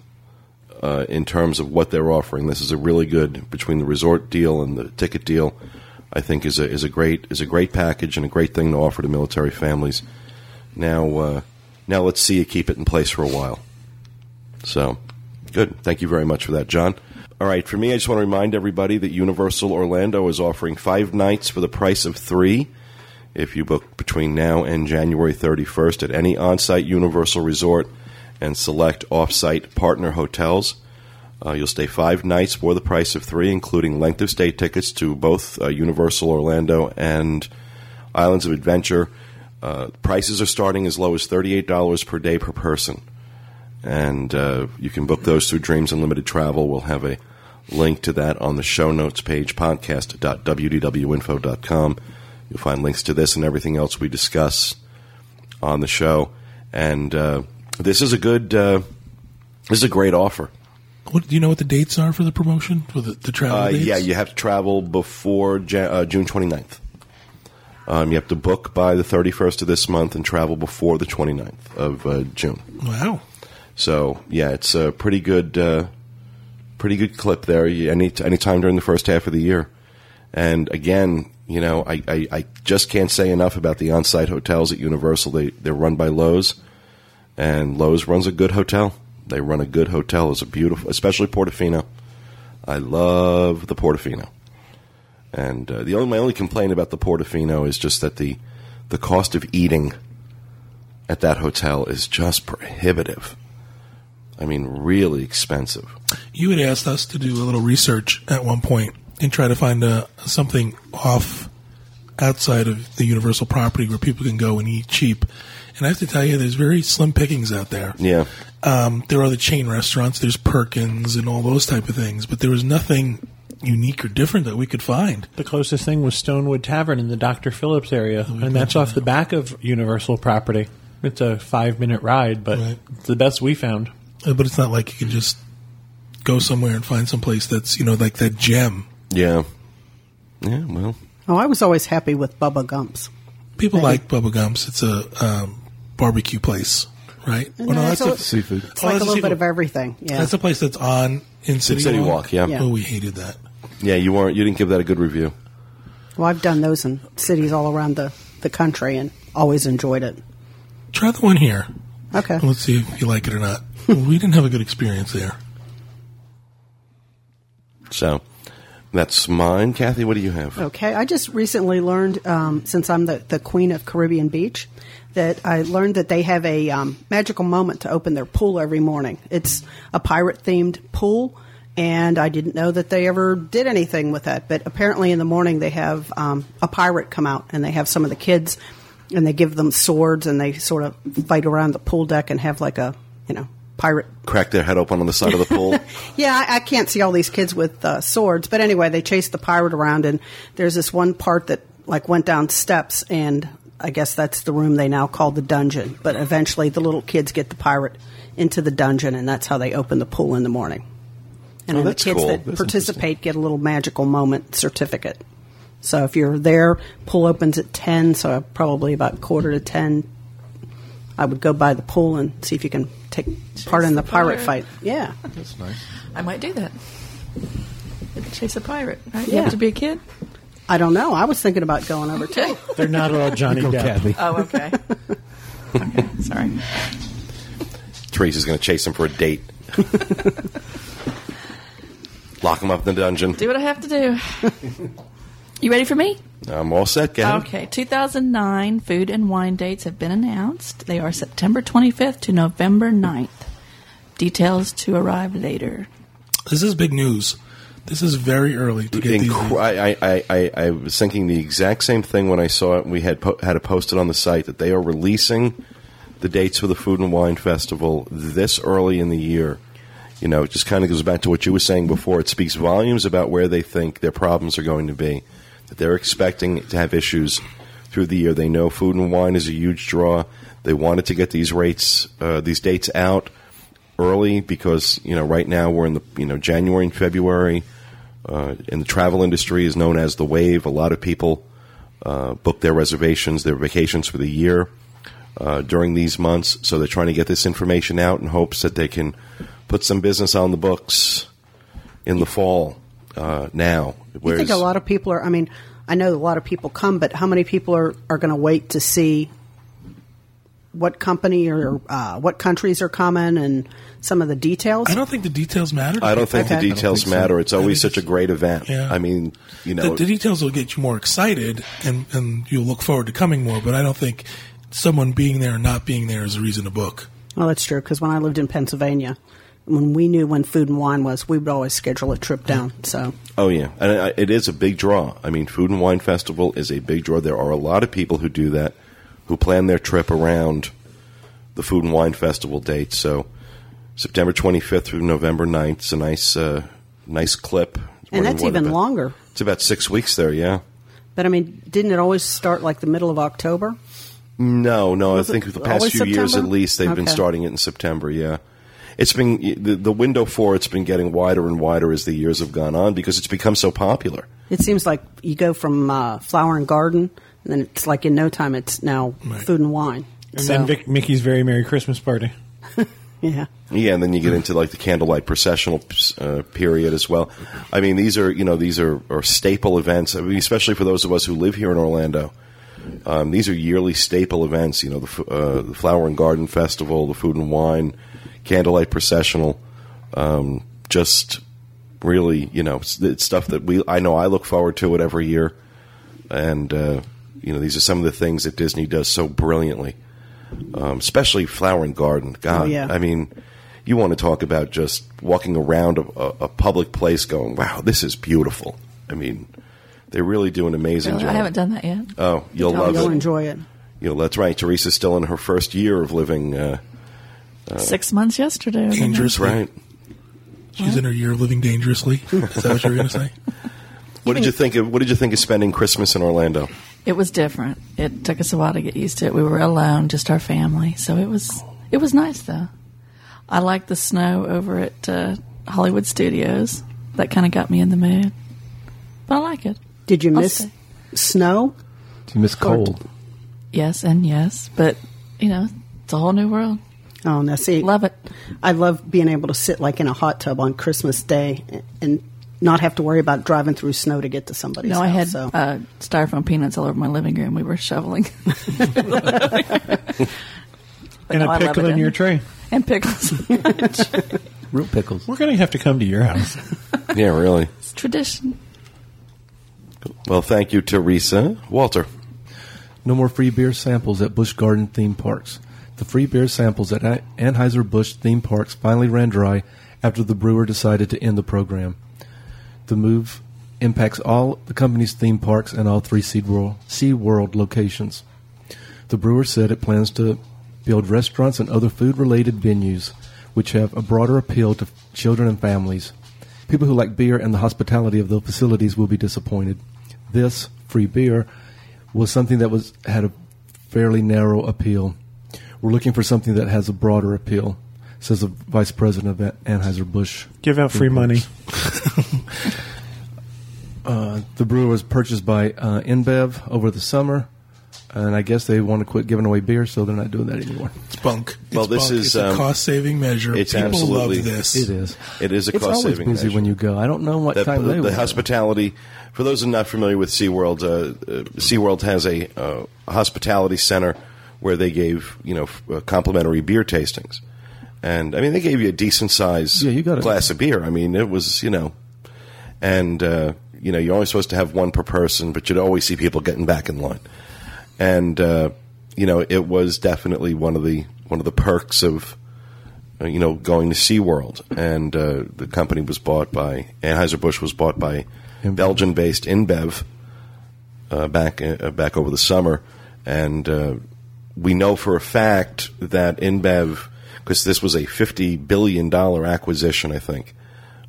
uh, in terms of what they're offering. This is a really good between the resort deal and the ticket deal. I think is a is a great is a great package and a great thing to offer to military families. Now, uh, now let's see you keep it in place for a while. So, good. Thank you very much for that, John. All right, for me, I just want to remind everybody that Universal Orlando is offering five nights for the price of three if you book between now and January 31st at any on site Universal Resort and select off site partner hotels. Uh, you'll stay five nights for the price of three, including length of stay tickets to both uh, Universal Orlando and Islands of Adventure. Uh, prices are starting as low as $38 per day per person. And uh, you can book those through Dreams Unlimited Travel. We'll have a link to that on the show notes page, podcast.wdwinfo.com. You'll find links to this and everything else we discuss on the show. And uh, this is a good, uh, this is a great offer. What, do you know what the dates are for the promotion? For the, the travel Uh, yeah, you have to travel before Ja- uh, June 29th. Um, you have to book by the 31st of this month and travel before the 29th of uh, June. Wow. So yeah, it's a pretty good, uh, pretty good clip there. Any any time during the first half of the year, and again, you know, I, I, I just can't say enough about the on-site hotels at Universal. They they're run by Loews, and Loews runs a good hotel. They run a good hotel. It's a beautiful, especially Portofino. I love the Portofino, and uh, the only my only complaint about the Portofino is just that the the cost of eating at that hotel is just prohibitive. I mean, really expensive. You had asked us to do a little research at one point and try to find uh, something off outside of the Universal property where people can go and eat cheap. And I have to tell you, there's very slim pickings out there. Yeah. Um, there are the chain restaurants, there's Perkins and all those type of things, but there was nothing unique or different that we could find. The closest thing was Stonewood Tavern in the Dr. Phillips area, and that's off the back of Universal property. It's a five minute ride, but Right. it's the best we found. Uh, But it's not like you can just go somewhere and find some place that's, you know, like that gem. Yeah. Yeah, well. Oh, I was always happy with Bubba Gumps. People like Bubba Gumps. It's a um, barbecue place, right? Oh, no, it's that's a- a, Seafood. It's Oh, like that's a a little bit of everything. Yeah. that's a place that's on in City, City Walk, yeah. Yeah. Oh, we hated that. Yeah, you weren't you didn't give that a good review. well, I've done those in cities all around the, the country and always enjoyed it. Try the one here. Okay. Let's see if you like it or not. <laughs> we didn't have a good experience there. So that's mine. Kathy, what do you have? Okay, I just recently learned, um, since I'm the, the queen of Caribbean Beach, that I learned that they have a um, magical moment to open their pool every morning. It's a pirate themed pool, and I didn't know that they ever did anything with that. But apparently, in the morning, they have um, a pirate come out, and they have some of the kids, and they give them swords, and they sort of fight around the pool deck and have like a you know pirate Crack their head open on the side of the pool. <laughs> yeah, I, I can't see all these kids with uh, swords, but anyway, they chased the pirate around, and there's this one part that like went down steps, and I guess that's the room they now call the dungeon. But eventually, the little kids get the pirate into the dungeon, and that's how they open the pool in the morning. And Oh, then the kids cool. that That's participate get a little magical moment certificate. So if you're there, pool opens at ten, so probably about quarter to ten. I would go by the pool and see if you can take part in the, the pirate pirate. fight. Yeah. That's nice. I might do that. Chase a pirate, right? You have to be a kid? I don't know. I was thinking about going over too. <laughs> They're not all Johnny Go, Depp. Kathy. Oh, okay. okay, <laughs> sorry. Teresa's going to chase him for a date. Lock him up in the dungeon. Do what I have to do. You ready for me? I'm all set, Gavin. Okay, 2009 food and wine dates have been announced. They are September 25th to November 9th. Details to arrive later. This is big news. This is very early to get these. I, I, I, I was thinking the exact same thing when I saw it. We had po- had it posted on the site that they are releasing the dates for the Food and Wine Festival this early in the year. You know, it just kind of goes back to what you were saying before. It speaks volumes about where they think their problems are going to be. That they're expecting to have issues through the year. They know food and wine is a huge draw. They wanted to get these rates, uh, these dates out early because you know right now we're in the you know January and February. Uh, in the travel industry is known as the wave. A lot of people uh, book their reservations, their vacations for the year uh, during these months. So they're trying to get this information out in hopes that they can put some business on the books in the fall uh, now. You think a lot of people are? I mean, I know a lot of people come, but how many people are are going to wait to see what company or uh, what countries are coming and some of the details? I don't think the details matter. I don't think Okay. The details think so. matter. It's always such a great event. Yeah. I mean, you the, know, the details will get you more excited, and, and you'll look forward to coming more. But I don't think someone being there or not being there is a reason to book. Well, that's true because when I lived in Pennsylvania, when we knew when food and wine was, we would always schedule a trip down. So Oh yeah, and it is a big draw. I mean, Food and Wine Festival is a big draw. There are a lot of people who do that, who plan their trip around the Food and Wine Festival date. So September 25th through November 9th. It's a nice, uh, nice clip. and that's even about- longer. It's about six weeks there. Yeah. But I mean, didn't it always start like the middle of October? No, no. I Was it think the past few years, at least, they've been starting it in September. Yeah, it's been the, the window for it's been getting wider and wider as the years have gone on because it's become so popular. It seems like you go from uh, flower and garden, and then it's like in no time it's now Right. food and wine. And So, then Vic, Mickey's Very Merry Christmas Party. <laughs> yeah. Yeah, and then you get into like the candlelight processional uh, period as well. I mean, these are you know these are, are staple events. I mean, especially for those of us who live here in Orlando. Um, these are yearly staple events. You know, the, uh, the Flower and Garden Festival, the Food and Wine, Candlelight Processional. Um, just really, you know, it's, it's stuff that we. I know I look forward to it every year, and uh, you know, these are some of the things that Disney does so brilliantly. Um, especially Flower and Garden. God, Oh, yeah. I mean, you want to talk about just walking around a, a, a public place, going, "Wow, this is beautiful." I mean, they really do an amazing Really? job. I haven't done that yet. Oh, you'll Tell love me. You'll it. enjoy it. You know, that's right. Teresa's still in her first year of living. Uh, Six months yesterday. Dangerous, right. She's in her year of living dangerously. Is that what you were going to say? <laughs> What did you think of? What did you think of spending Christmas in Orlando? It was different. It took us a while to get used to it. We were alone, just our family, so it was it was nice though. I like the snow over at uh, Hollywood Studios. That kind of got me in the mood. But I like it. Did you I'll miss stay. snow? Did you miss cold. Yes and yes, but you know it's a whole new world. Oh, now see, Love it. I love being able to sit like in a hot tub on Christmas Day and not have to worry about driving through snow to get to somebody's No, I had so. uh, styrofoam peanuts all over my living room. We were shoveling. <laughs> And no, I a love pickle in your tray. and pickles. <laughs> Real pickles. We're going to have to come to your house. <laughs> yeah, really. it's tradition. Well, thank you, Teresa. Walter. No more free beer samples at Busch Garden theme parks. The free beer samples at Anheuser-Busch theme parks finally ran dry after the brewer decided to end the program. The move impacts all the company's theme parks and all three SeaWorld, SeaWorld locations. The brewer said it plans to build restaurants and other food related venues which have a broader appeal to children and families. People who like beer and the hospitality of the facilities will be disappointed. This free beer was something that was had a fairly narrow appeal. We're looking for something that has a broader appeal, says the vice president of Anheuser-Busch. Give out free money. <laughs> <laughs> Uh, the brewer was purchased by uh, InBev over the summer, and I guess they want to quit giving away beer, so they're not doing that anymore. It's bunk. It's Well, this bunk. is, it's a um, cost saving measure. it's People absolutely- love this. It is. It is a it's always cost-saving busy measure. when you go. I don't know what the, time the, they the hospitality. For those who are not familiar with SeaWorld, uh, uh, SeaWorld has a, uh, hospitality center where they gave you know f- uh, complimentary beer tastings, and I mean they gave you a decent size Yeah, you got glass of beer. I mean it was you know, and uh, you know you're only supposed to have one per person, but you'd always see people getting back in line, and uh, you know it was definitely one of the one of the perks of uh, you know, going to SeaWorld. And uh, the company was bought by, Anheuser-Busch was bought by InBev. Belgian-based InBev uh, back, uh, back over the summer. And uh, we know for a fact that InBev, because this was a $50 billion acquisition, I think,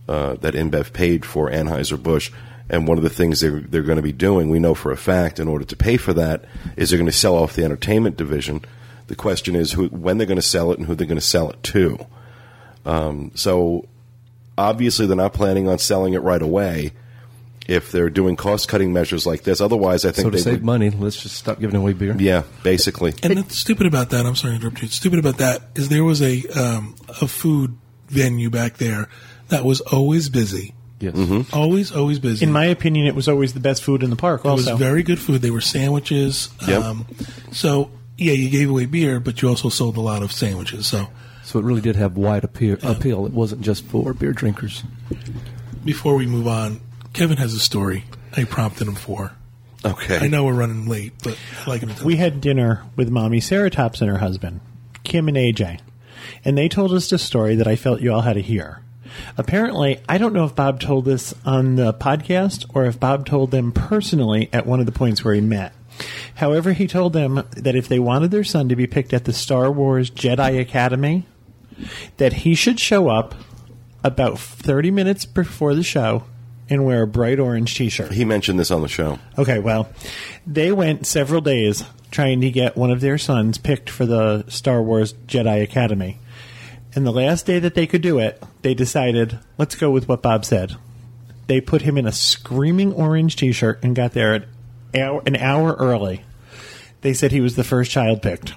uh, that InBev paid for Anheuser-Busch. And one of the things they're, they're going to be doing, we know for a fact, in order to pay for that, is they're going to sell off the entertainment division. The question is who, when they're going to sell it and who they're going to sell it to. Um, so obviously, they're not planning on selling it right away if they're doing cost cutting measures like this. Otherwise, I think so to they save would, money, let's just stop giving away beer. Yeah, basically. And the stupid about that, I'm sorry to interrupt you. Stupid about that is there was a um, a food venue back there that was always busy, Yes. always always busy. In my opinion, it was always the best food in the park. it was Also, very good food. They were sandwiches. Yep. Um, so yeah, you gave away beer, but you also sold a lot of sandwiches. So So it really did have wide appeal. appeal. It wasn't just for beer drinkers. before we move on, Kevin has a story I prompted him for. Okay. I know we're running late, but I'd like him to we had dinner with mommy Sarah Tops and her husband, Kim and AJ, and they told us a story that I felt you all had to hear. Apparently, I don't know if Bob told this on the podcast or if Bob told them personally at one of the points where he met. However, he told them that if they wanted their son to be picked at the Star Wars Jedi Academy, that he should show up about 30 minutes before the show and wear a bright orange t-shirt. he mentioned this on the show. Okay, well, they went several days trying to get one of their sons picked for the Star Wars Jedi Academy. And the last day that they could do it, they decided, let's go with what Bob said. They put him in a screaming orange t shirt and got there at hour, an hour early. They said he was the first child picked.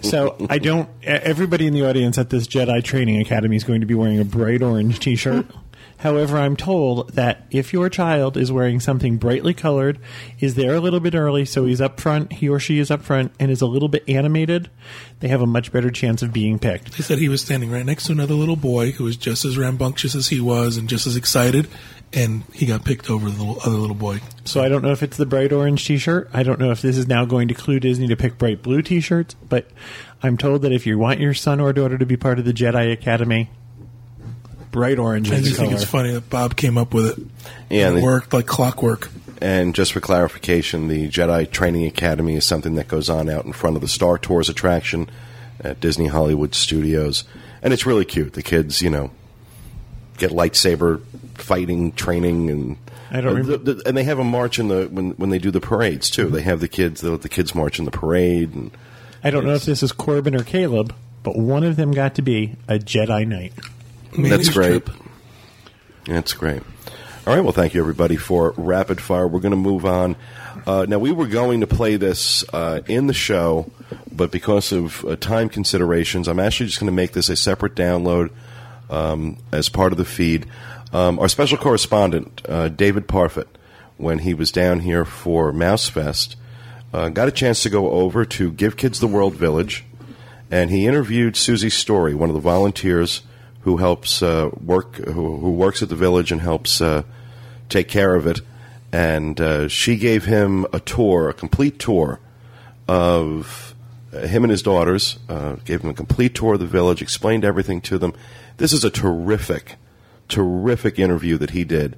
<laughs> so I don't. Everybody in the audience at this Jedi Training Academy is going to be wearing a bright orange T-shirt. However, I'm told that if your child is wearing something brightly colored, is there a little bit early, so he's up front, he or she is up front, and is a little bit animated, they have a much better chance of being picked. They said he was standing right next to another little boy who was just as rambunctious as he was and just as excited, and he got picked over the little, other little boy. So I don't know if it's the bright orange T-shirt. I don't know if this is now going to clue Disney to pick bright blue T-shirts. But I'm told that if you want your son or daughter to be part of the Jedi Academy, bright orange I is the just think color. it's funny that Bob came up with it. Yeah, and it they- worked like clockwork. And just for clarification, the Jedi Training Academy is something that goes on out in front of the Star Tours attraction at Disney Hollywood Studios. And it's really cute. The kids, you know, get lightsaber fighting training and I don't remember- the- the- and they have a march in the when when they do the parades too. They have the kids the, the kids march in the parade and I don't know if this is Corbin or Caleb, but one of them got to be a Jedi Knight. That's great. trip. That's great. All right. Well, thank you, everybody, for rapid fire. We're going to move on. Uh, now, we were going to play this uh, in the show, but because of uh, time considerations, I'm actually just going to make this a separate download um, as part of the feed. Um, our special correspondent, uh, David Parfit, when he was down here for Mouse Fest, uh, got a chance to go over to Give Kids the World Village, and he interviewed Susie Story, one of the volunteers who helps uh, work, who, who works at the village and helps uh, take care of it. and uh, she gave him a tour, a complete tour of uh, him and his daughters. Uh, gave him a complete tour of the village, explained everything to them. This is a terrific, terrific interview that he did.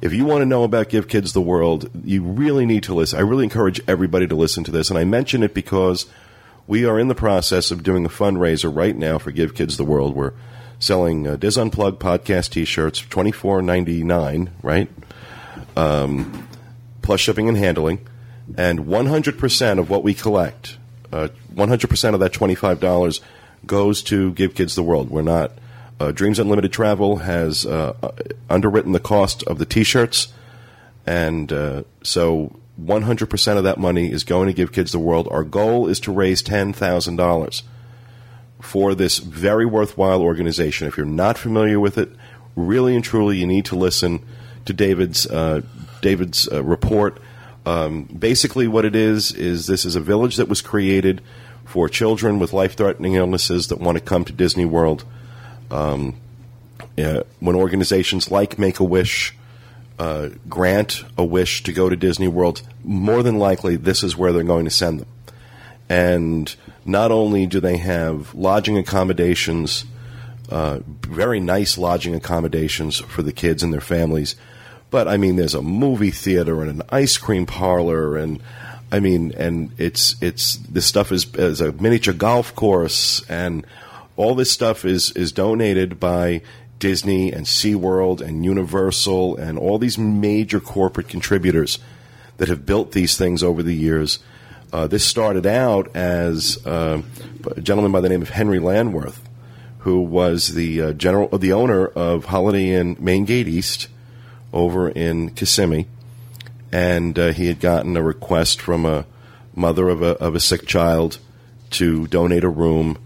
If you want to know about Give Kids the World, you really need to listen. I really encourage everybody to listen to this, and I mention it because we are in the process of doing a fundraiser right now for Give Kids the World. We're selling uh, DIS Unplugged podcast T-shirts, twenty four ninety nine, right? Um, plus shipping and handling, and one hundred percent of what we collect, uh, one hundred percent of that twenty five dollars goes to Give Kids the World. We're not. Uh, Dreams Unlimited Travel has uh, underwritten the cost of the T-shirts, and so 100% of that money is going to Give Kids the World. Our goal is to raise $10,000 for this very worthwhile organization. If you're not familiar with it, really and truly, you need to listen to David's uh, David's uh, report. Um, basically, what it is is this is a village that was created for children with life-threatening illnesses that want to come to Disney World. Um, uh, when organizations like Make a Wish uh, grant a wish to go to Disney World, more than likely this is where they're going to send them. And not only do they have lodging accommodations, uh, very nice lodging accommodations for the kids and their families, but I mean, there's a movie theater and an ice cream parlor, and I mean, and it's it's this stuff is, is a miniature golf course, and all this stuff is is donated by Disney and SeaWorld and Universal and all these major corporate contributors that have built these things over the years. Uh, this started out as uh, a gentleman by the name of Henry Landwirth, who was the uh, general, the owner of Holiday Inn Main Gate East over in Kissimmee, and uh, he had gotten a request from a mother of a of a sick child to donate a room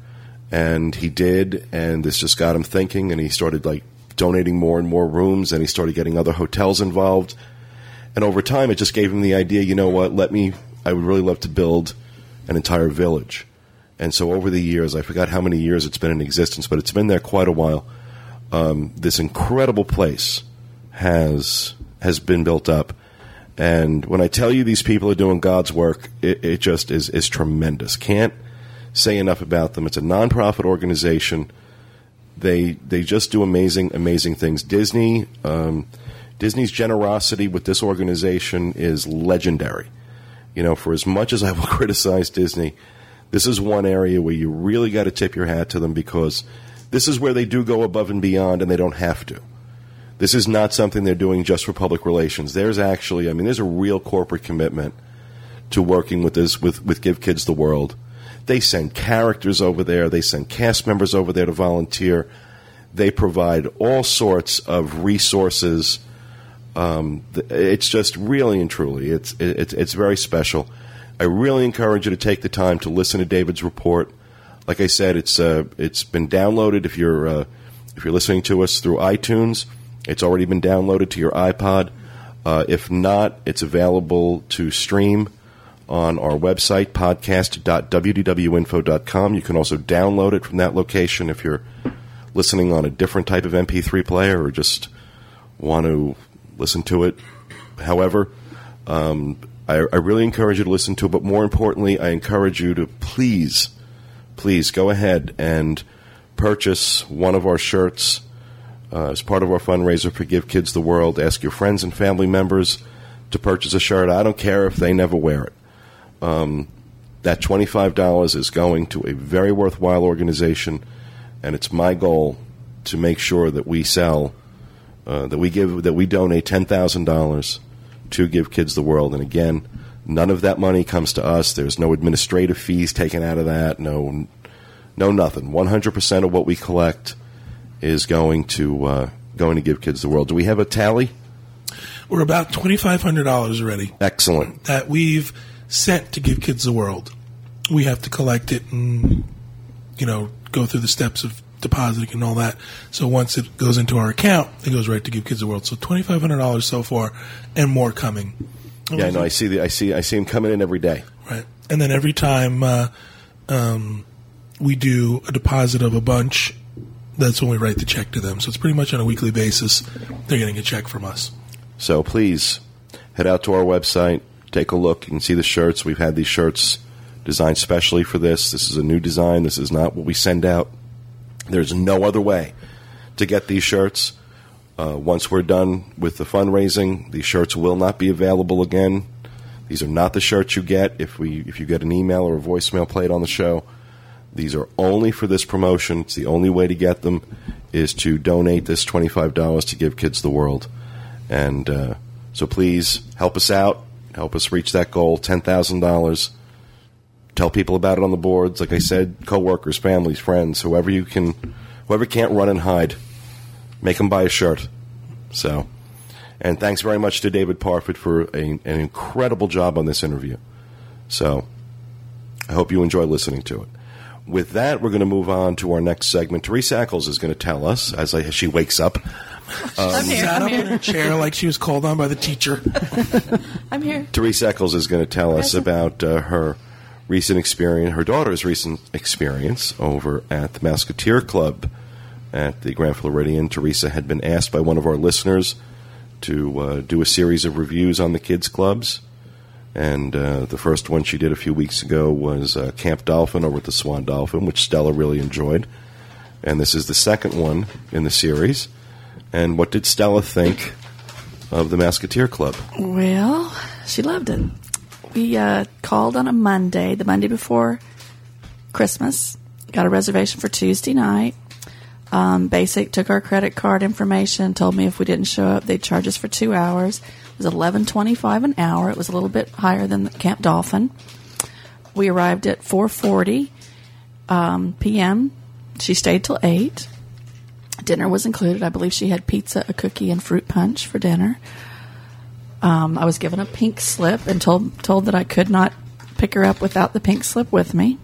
and he did, and this just got him thinking, and he started like donating more and more rooms, and he started getting other hotels involved, and over time, it just gave him the idea. You know what? Let me. I would really love to build an entire village, and so over the years, I forgot how many years it's been in existence, but it's been there quite a while. Um, this incredible place has has been built up. And when I tell you these people are doing God's work, it, it just is, is tremendous. Can't say enough about them. It's a nonprofit organization. They they just do amazing amazing things. Disney um, Disney's generosity with this organization is legendary. You know, for as much as I will <laughs> criticize Disney, this is one area where you really got to tip your hat to them because this is where they do go above and beyond, and they don't have to. This is not something they're doing just for public relations. There's actually, I mean, there's a real corporate commitment to working with this with with Give Kids the World they send characters over there. They send cast members over there to volunteer. They provide all sorts of resources. Um, it's just really and truly, it's, it's, it's very special. I really encourage you to take the time to listen to David's report. Like I said, it's uh, it's been downloaded if you're uh, if you're listening to us through iTunes. It's already been downloaded to your iPod. Uh, if not, it's available to stream on our website, podcast.wdwinfo.com. You can also download it from that location if you're listening on a different type of MP3 player or just want to listen to it. However, um, I, I, really encourage you to listen to it, but more importantly, I encourage you to please, please go ahead and purchase one of our shirts uh, as part of our fundraiser for Give Kids the World. Ask your friends and family members to purchase a shirt. I don't care if they never wear it um, that $25 is going to a very worthwhile organization, and it's my goal to make sure that we sell, uh, that we give, that we donate $10,000 to Give Kids the World. And again, none of that money comes to us. There's no administrative fees taken out of that. No, no nothing. 100% of what we collect is going to uh, going to Give Kids the World. Do we have a tally? We're about twenty five hundred dollars already. Excellent. That we've sent to give kids the world. We have to collect it and you know go through the steps of depositing and all that. So once it goes into our account, it goes right to give kids the world. So twenty five hundred dollars so far, and more coming. Yeah, I know. I see the I see I see them coming in every day. Right, and then every time uh, um, we do a deposit of a bunch, that's when we write the check to them. So it's pretty much on a weekly basis. They're getting a check from us. So please head out to our website, take a look. You can see the shirts. We've had these shirts designed specially for this. This is a new design. This is not what we send out. There's no other way to get these shirts. Uh, once we're done with the fundraising, these shirts will not be available again. These are not the shirts you get if we if you get an email or a voicemail played on the show. These are only for this promotion. It's the only way to get them is to donate this twenty five dollars to give kids the world, and uh, so please help us out. Help us reach that goal, ten thousand dollars. Tell people about it on the boards. Like I said, coworkers, families, friends, whoever you can, whoever can't run and hide, make them buy a shirt. So, and thanks very much to David Parfit for a, an incredible job on this interview. So, I hope you enjoy listening to it. With that, we're going to move on to our next segment. Teresa Echols is going to tell us as, I, as she wakes up. <laughs> I'm here. Sat I'm up in her chair like she was called on by the teacher. <laughs> I'm here. Teresa Echols is going to tell us about uh, her recent experience, her daughter's recent experience over at the Mouseketeer Club at the Grand Floridian. Teresa had been asked by one of our listeners to uh, do a series of reviews on the kids' clubs. And uh, the first one she did a few weeks ago was uh, Camp Dolphin over at the Swan Dolphin, which Stella really enjoyed. And this is the second one in the series. And what did Stella think of the Mouseketeer Club? Well, she loved it. We uh, called on a Monday, the Monday before Christmas. Got a reservation for Tuesday night. Um, Basic took our credit card information, told me if we didn't show up, they'd charge us for two hours. It was eleven twenty-five an hour. It was a little bit higher than Camp Dolphin. We arrived at four forty um, p.m. She stayed till eight. Dinner was included. I believe she had pizza, a cookie, and fruit punch for dinner. Um, I was given a pink slip and told told that I could not pick her up without the pink slip with me.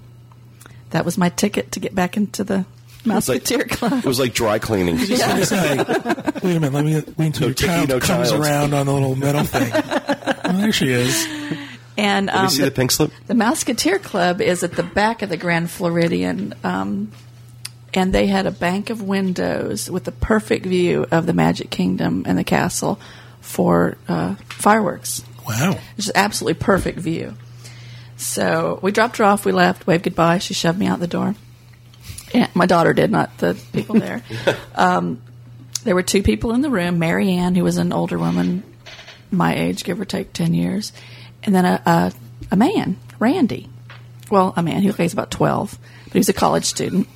That was my ticket to get back into the Mouseketeer Club. It was like dry cleaning. I was say, wait a minute, let me wait until No your child no comes child. around on the little metal thing. oh, there she is. And Did you um, see the pink slip? The Mouseketeer Club is at the back of the Grand Floridian, um, and they had a bank of windows with a perfect view of the Magic Kingdom and the castle for uh, fireworks. Wow. It's just absolutely perfect view. So we dropped her off. We left, waved goodbye. She shoved me out the door. And my daughter did, not the people there. <laughs> um, there were two people in the room Mary Ann, who was an older woman, my age, give or take 10 years, and then a, a, a man, Randy. Well, a man, he was about 12, but he was a college student.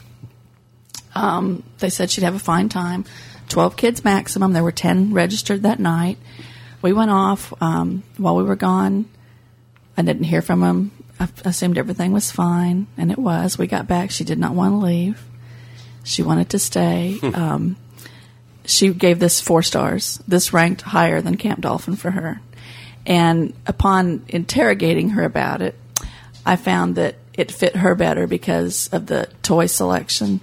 Um, they said she'd have a fine time. 12 kids maximum. There were 10 registered that night. We went off um, while we were gone. I didn't hear from them. I assumed everything was fine, and it was. We got back. She did not want to leave. She wanted to stay. um, she gave this four stars. This ranked higher than Camp Dolphin for her. And upon interrogating her about it, I found that it fit her better because of the toy selection.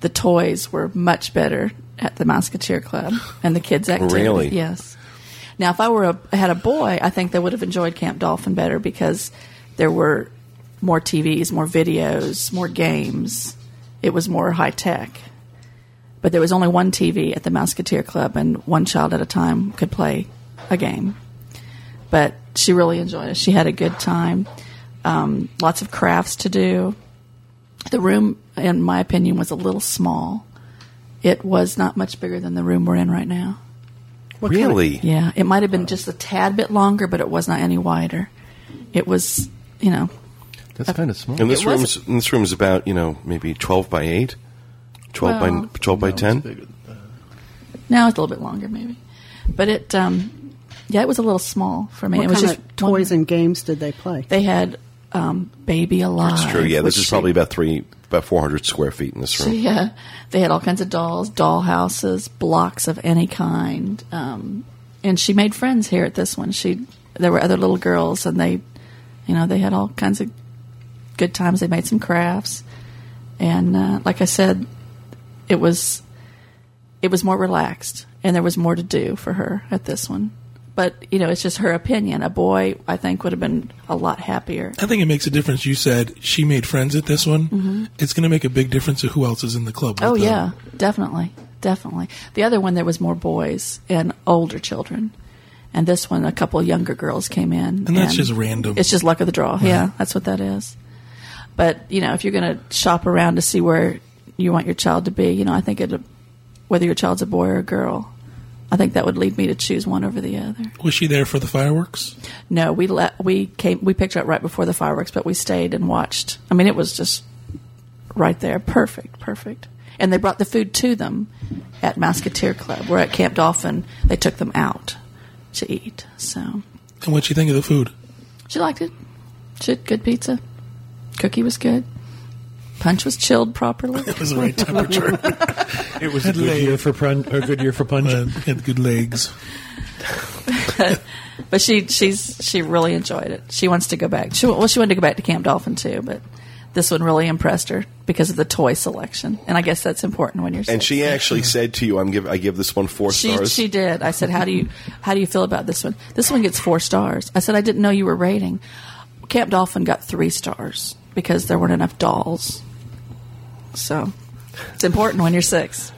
The toys were much better at the Mouseketeer Club and the kids' activity. Really? Yes. Now, if I were a, had a boy, I think they would have enjoyed Camp Dolphin better because there were more TVs, more videos, more games. It was more high tech. But there was only one TV at the Mouseketeer Club, and one child at a time could play a game. But she really enjoyed it. She had a good time. Um, lots of crafts to do. The room, in my opinion, was a little small. It was not much bigger than the room we're in right now. really? Yeah, it might have been just a tad bit longer, but it was not any wider. It was, you know, That's kind of small. And this It was- room's and this room is about you know maybe twelve by eight, twelve Well- by twelve by ten. now it's a little bit longer, maybe. But it, um, yeah, it was a little small for me. What it was kind just of toys and games did they play? They had um, Baby Alive. That's true. Yeah, this is probably about three about four hundred square feet in this room. <laughs> Yeah, they had all kinds of dolls, doll houses, blocks of any kind, um, and she made friends here at this one. She there were other little girls, and they, you know, they had all kinds of good times. They made some crafts, and uh, like I said, it was it was more relaxed, and there was more to do for her at this one. But you know, it's just her opinion. A boy, I think, would have been a lot happier. I think it makes a difference. You said she made friends at this one. Mm-hmm. It's going to make a big difference to who else is in the club. with Oh them. yeah, definitely, definitely. The other one there was more boys and older children, And this one, a couple of younger girls came in, And that's just random. It's just luck of the draw. Yeah, that's what that is. But you know, if you're going to shop around to see where you want your child to be, you know, I think it, whether your child's a boy or a girl, I think that would lead me to choose one over the other. Was she there for the fireworks? No, we let we came we picked up right before the fireworks, but we stayed and watched. I mean, it was just right there, perfect, perfect. And they brought the food to them at Mouseketeer Club. We're at Camp Dolphin. They took them out to eat. So And what'd she think of the food? she liked it. She had good pizza. Cookie was good. Punch was chilled properly. <laughs> It was the right temperature. <laughs> It was a good Late. year for punch. A good year for punch. Uh, had good legs. <laughs> But she she's she really enjoyed it. She wants to go back. She well she wanted to go back to Camp Dolphin too, but this one really impressed her because of the toy selection, and I guess that's important when you're. And six. she actually said to you, "I'm give I give this one four She, stars." she did. I said, "How do you how do you feel about this one? This one gets four stars." I said, "I didn't know you were rating." Camp Dolphin got three stars because there weren't enough dolls. So it's important when you're six.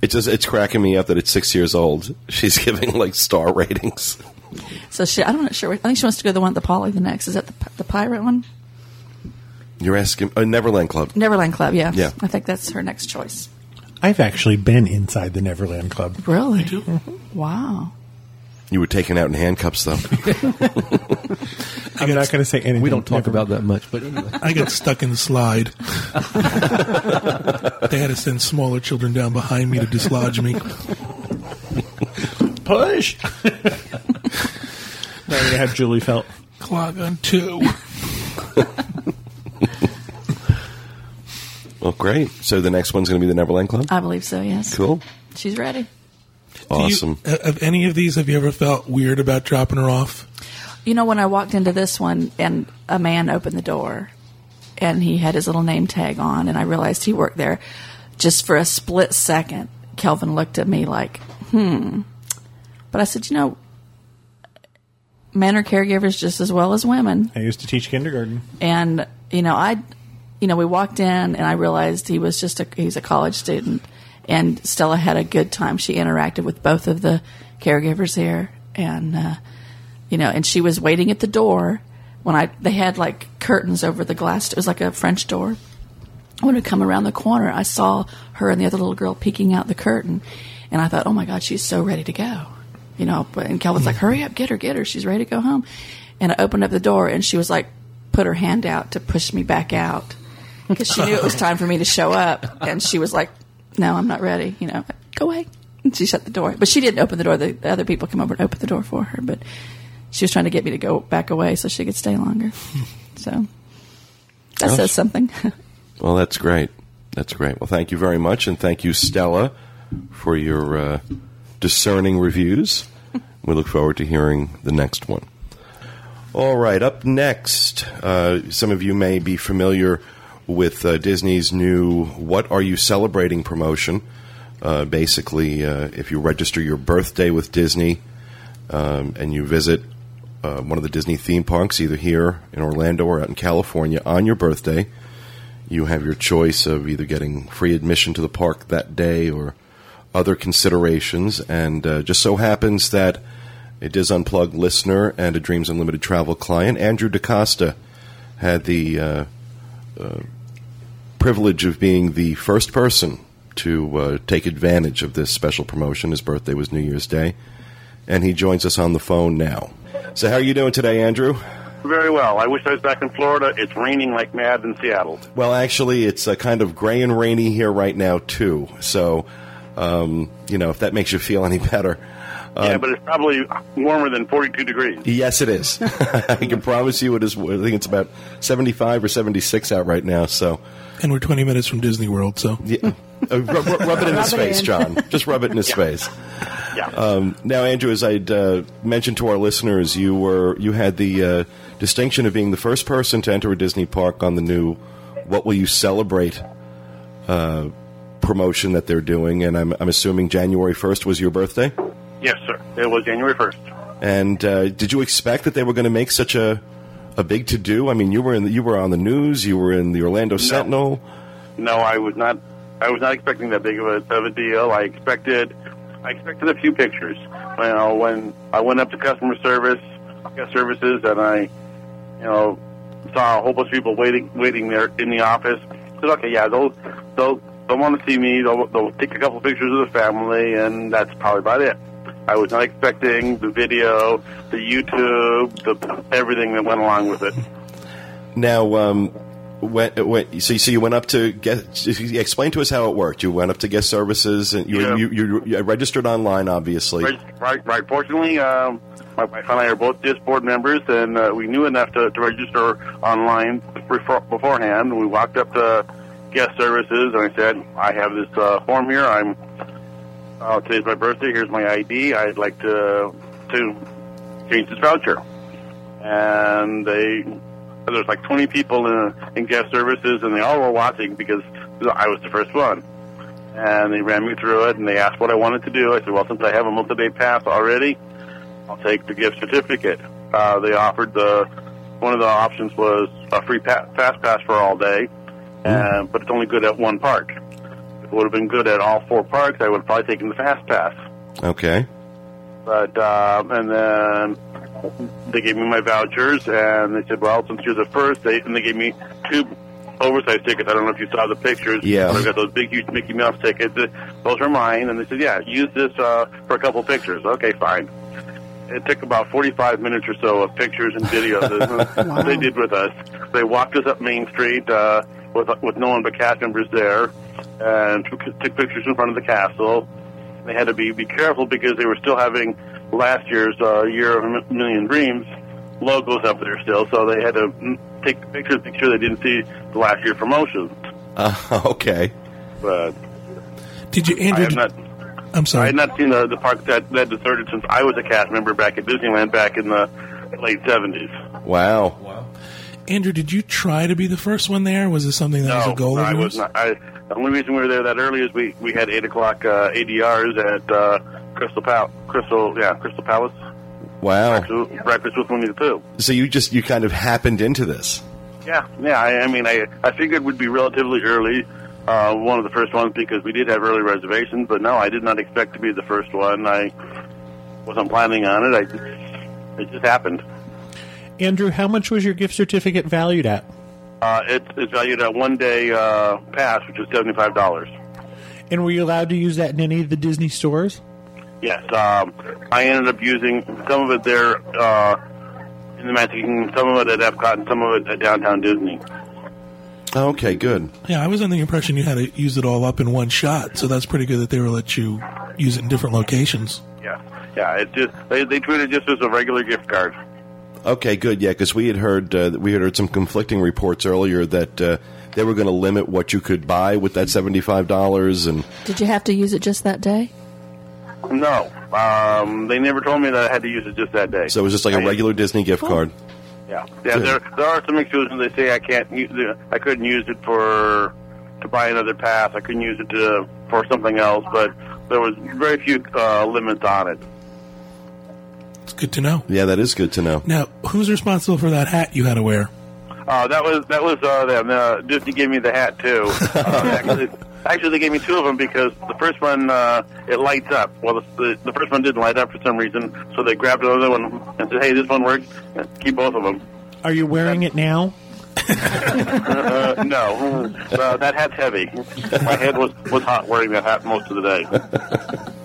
It's just it's cracking me up that at six years old she's <laughs> giving like star ratings. So she, I'm not know sure. I think she wants to go to the one at the Poly. The next is that the the pirate one, You're asking uh, Neverland Club. Neverland Club. Yeah, Yeah. I think that's her next choice. I've actually been inside the Neverland Club. Really? Wow. You were taken out in handcuffs though. <laughs> I'm not going to say anything. We don't talk Never- about that much, but anyway. I got stuck in the slide. <laughs> they had to send smaller children down behind me to dislodge me. push. <laughs> now you have Julie Felt. Clog on two. well, great. So the next one's going to be the Neverland Club. I believe so. Yes. Cool. She's ready. Do you- Awesome. uh, of any of these, have you ever felt weird about dropping her off? You know, when I walked into this one and a man opened the door and he had his little name tag on, and I realized he worked there, just for a split second, Kelvin looked at me like, hmm. But I said, you know, men are caregivers just as well as women. I used to teach kindergarten. and you know i you know we walked in and i realized he was just a he's a college student and stella had a good time. She interacted with both of the caregivers here and uh, you know and she was waiting at the door when i they had like curtains over the glass. It was like a french door. When we come around the corner i saw her and the other little girl peeking out the curtain. And i thought oh my god she's so ready to go. You know and calvin's like hurry up get her get her. She's ready to go home. And i opened up the door and she was like put her hand out to push me back out because she knew it was time for me to show up. And she was like no i'm not ready you know go away and she shut the door but she didn't open the door the, the other people come over and open the door for her but she was trying to get me to go back away so she could stay longer <laughs> so that Gosh. says something <laughs> Well, that's great. That's great. Well, thank you very much, and thank you, Stella, for your uh, discerning reviews. <laughs> We look forward to hearing the next one. All right, up next, uh, some of you may be familiar with uh, Disney's new "What Are You Celebrating" promotion. Uh, basically, uh, if you register your birthday with Disney um, and you visit uh, one of the Disney theme parks, either here in Orlando or out in California, on your birthday, you have your choice of either getting free admission to the park that day or other considerations. And uh, just so happens that a DIS Unplugged listener and a Dreams Unlimited travel client, Andrew DeCosta, had the uh, privilege of being the first person to uh, take advantage of this special promotion. His birthday was New Year's Day, and he joins us on the phone now. So, how are you doing today, Andrew? Very well. I wish I was back in Florida. It's raining like mad in Seattle. Well, actually, it's uh, kind of gray and rainy here right now too. So, um, you know, if that makes you feel any better. Yeah, but it's probably warmer than 42 degrees. Yes, it is. <laughs> I can promise you it is. I think it's about seventy-five or seventy-six out right now. So, And we're 20 minutes from Disney World, so yeah, <laughs> uh, rub, rub- rub it in his it face, in. John. Just rub it in his <laughs> face. Yeah. Um, now, Andrew, as I'd uh, mentioned to our listeners, you were you had the uh, distinction of being the first person to enter a Disney park on the new "What Will You Celebrate" uh, promotion that they're doing, and I'm, I'm assuming January first was your birthday. Yes, sir. It was January 1st. And uh, did you expect that they were going to make such a a big to do? I mean, you were in the, you were on the news, you were in the Orlando Sentinel. No, I was not. I was not expecting that big of a, of a deal. I expected I expected a few pictures. You know, when I went up to customer service, guest services, and I, you know, saw a whole bunch of people waiting, waiting there in the office. I said, okay, yeah, they'll, they'll, they'll want to see me. They'll, they'll take a couple pictures of the family, and that's probably about it. I was not expecting the video, the YouTube, the everything that went along with it. Now, um, when, when, so, so you went up to get. Explain to us how it worked. You went up to guest services, and you Yeah. you, you, you registered online, obviously. Right, right, right. Fortunately, um, my wife and I are both DIS board members, and uh, we knew enough to, to register online before, beforehand. We walked up to guest services, and I said, "I have this uh, form here. I'm uh, today's my birthday. Here's my ID. I'd like to to change this voucher." And they there's like 20 people in, in guest services, and they all were watching because I was the first one and they ran me through it and they asked what I wanted to do. I said, well, since I have a multi-day pass already, I'll take the gift certificate. Uh, they offered the one of the options was a free pa- fast pass for all day, and, but it's only good at one park. Would have been good at all four parks, I would have probably taken the fast pass. Okay. But um, and then they gave me my vouchers, and they said, "Well, since you're the first, they and they gave me two oversized tickets. I don't know if you saw the pictures. Yeah. but I've got those big, huge Mickey Mouse tickets. Uh, Those are mine." And they said, "Yeah, use this uh, for a couple pictures." Okay, fine. It took about 45 minutes or so of pictures and videos that <laughs> they did with us. They walked us up Main Street uh, with with no one but cast members there, and took, took pictures in front of the castle. They had to be be careful because they were still having last year's uh, Year of a Million Dreams logos up there still, so they had to mm, take the pictures, make sure they didn't see the last year promotion. Uh, <laughs> okay. But Did you, I Andrew? have not. I'm sorry. I had not seen the, the park that that deserted since I was a cast member back at Disneyland back in the late seventies. Wow. Andrew, did you try to be the first one there? Was this something that was a goal no, of I yours? was not. I, the only reason we were there that early is we we had eight o'clock uh, ADRs at uh, Crystal Pal Crystal yeah Crystal Palace Wow. breakfast, breakfast with Winnie the Pooh. So you just you kind of happened into this. Yeah, yeah. I, I mean, I I figured we'd be relatively early, uh, one of the first ones because we did have early reservations. But no, I did not expect to be the first one. I wasn't planning on it. I it just happened. Andrew, how much was your gift certificate valued at? Uh, it's it's valued at one day uh, pass, which is seventy five dollars. And were you allowed to use that in any of the Disney stores? Yes, um, I ended up using some of it there uh, in the Magic Kingdom, some of it at Epcot, and some of it at Downtown Disney. Okay, good. Yeah, I was under the impression you had to use it all up in one shot, so that's pretty good that they were let you use it in different locations. Yeah, yeah. It just they they treat it just as a regular gift card. Okay, good. Yeah, because we had heard uh, we had heard some conflicting reports earlier that uh, they were going to limit what you could buy with that seventy five dollars, and Did you have to use it just that day? No, um, they never told me that I had to use it just that day. so it was just like a regular Disney gift card. Yeah, yeah. Good. There there are some exclusions. They say I can't use it. I couldn't use it for to buy another pass. I couldn't use it to for something else, but there was very few uh, limits on it. It's good to know. Yeah, that is good to know. Now, who's responsible for that hat you had to wear? Uh, that was that was uh, them. Uh, Disney gave me the hat too. <laughs> Uh, actually, actually, they gave me two of them because the first one uh, it lights up. Well, the, the, the first one didn't light up for some reason, so they grabbed another one and said, "Hey, this one works. Keep both of them." Are you wearing it now? Uh, no, uh, that hat's heavy. My head was was hot wearing that hat most of the day. <laughs>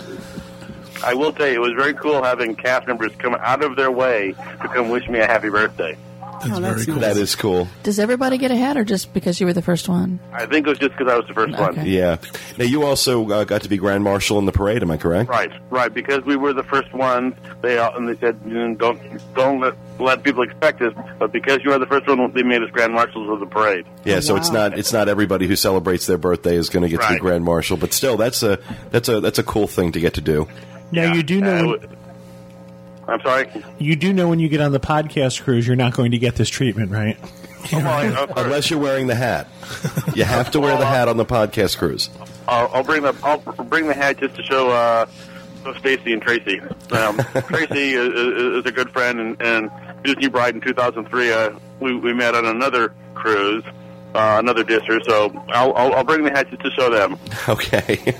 I will tell you, it was very cool having cast members come out of their way to come wish me a happy birthday. That's, Oh, very cool. nice. That is cool. Does everybody get a hat or just because you were the first one? I think it was just because I was the first one. Yeah. Now you also uh, got to be Grand Marshal in the parade. Am I correct? Right, right. Because we were the first ones, they all, and they said, "Don't don't let, let people expect this." But because you are the first one, they made us grand marshals of the parade. Yeah. So it's not it's not everybody who celebrates their birthday is going to get to be Grand Marshal, but still, that's a that's a that's a cool thing to get to do. Now Yeah. you do Uh, know it when, wa- I'm sorry. you do know when you get on the podcast cruise, you're not going to get this treatment, right? Oh, well, I- of <laughs> course. Unless you're wearing the hat, you <laughs> have to wear the hat on the podcast cruise. I'll, I'll bring the I'll bring the hat just to show uh, Stacy and Tracy. Um, <laughs> Tracy is, is, is a good friend, and, and Disney Bride in 2003. Uh, we we met on another cruise, uh, another disser. So I'll, I'll I'll bring the hat just to show them. Okay.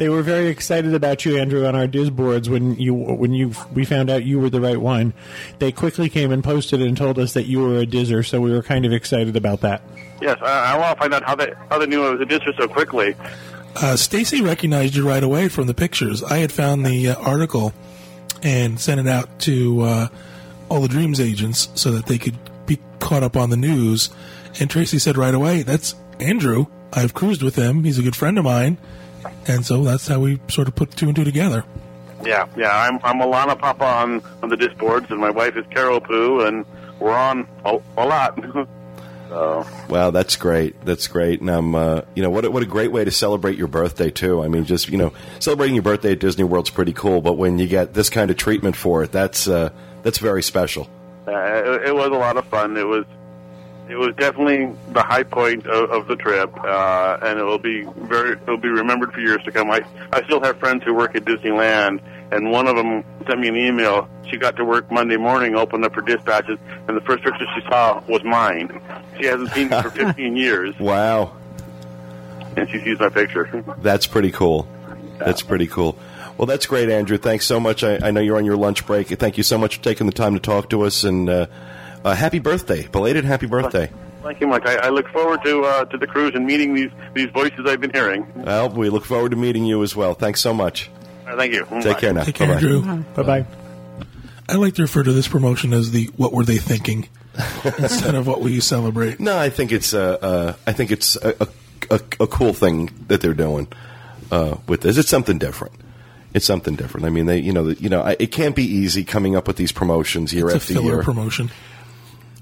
They were very excited about you, Andrew, on our Diz boards when you when you we found out you were the right one. They quickly came and posted and told us that you were a Dizzer, so we were kind of excited about that. Yes, I, I want to find out how they how they knew I was a disser so quickly. Uh, Stacy recognized you right away from the pictures. I had found the uh, article and sent it out to uh, all the Dreams agents so that they could be caught up on the news. And Tracy said right away, "That's Andrew. I've cruised with him. He's a good friend of mine." And so that's how we sort of put two and two together. Yeah, yeah. I'm I'm Alana Papa on on the DIS boards, and my wife is Carol Poo, and we're on a, a lot. <laughs> so Wow, that's great. That's great. And I'm, uh, you know, what a, what a great way to celebrate your birthday too. I mean, just you know, celebrating your birthday at Disney World's pretty cool, but when you get this kind of treatment for it, that's uh, that's very special. uh, it, it was a lot of fun. It was it was definitely the high point of, of the trip, uh, and it will be very it will be remembered for years to come. I I still have friends who work at Disneyland, and one of them sent me an email. She got to work Monday morning, opened up her dispatches, and the first picture she saw was mine. She hasn't seen me for <laughs> 15 years, Wow, and she sees my picture. that's pretty cool. That's pretty cool. Well, that's great, Andrew. Thanks so much. I, I know you're on your lunch break. Thank you so much for taking the time to talk to us, and uh, uh, happy birthday, belated happy birthday. Thank you Mike. I, I look forward to uh, to the cruise and meeting these these voices I've been hearing. Well, we look forward to meeting you as well. Thanks so much. Uh, thank you. Take Bye. care now. Take care, Bye-bye. Andrew. Bye bye. I like to refer to this promotion as the "What were they thinking?" <laughs> instead of "What will you celebrate?" No, I think it's uh, uh, I think it's a, a, a, a cool thing that they're doing uh, with this. It's something different. It's something different. I mean, they you know the- you know I- it can't be easy coming up with these promotions year It's a after filler year. promotion.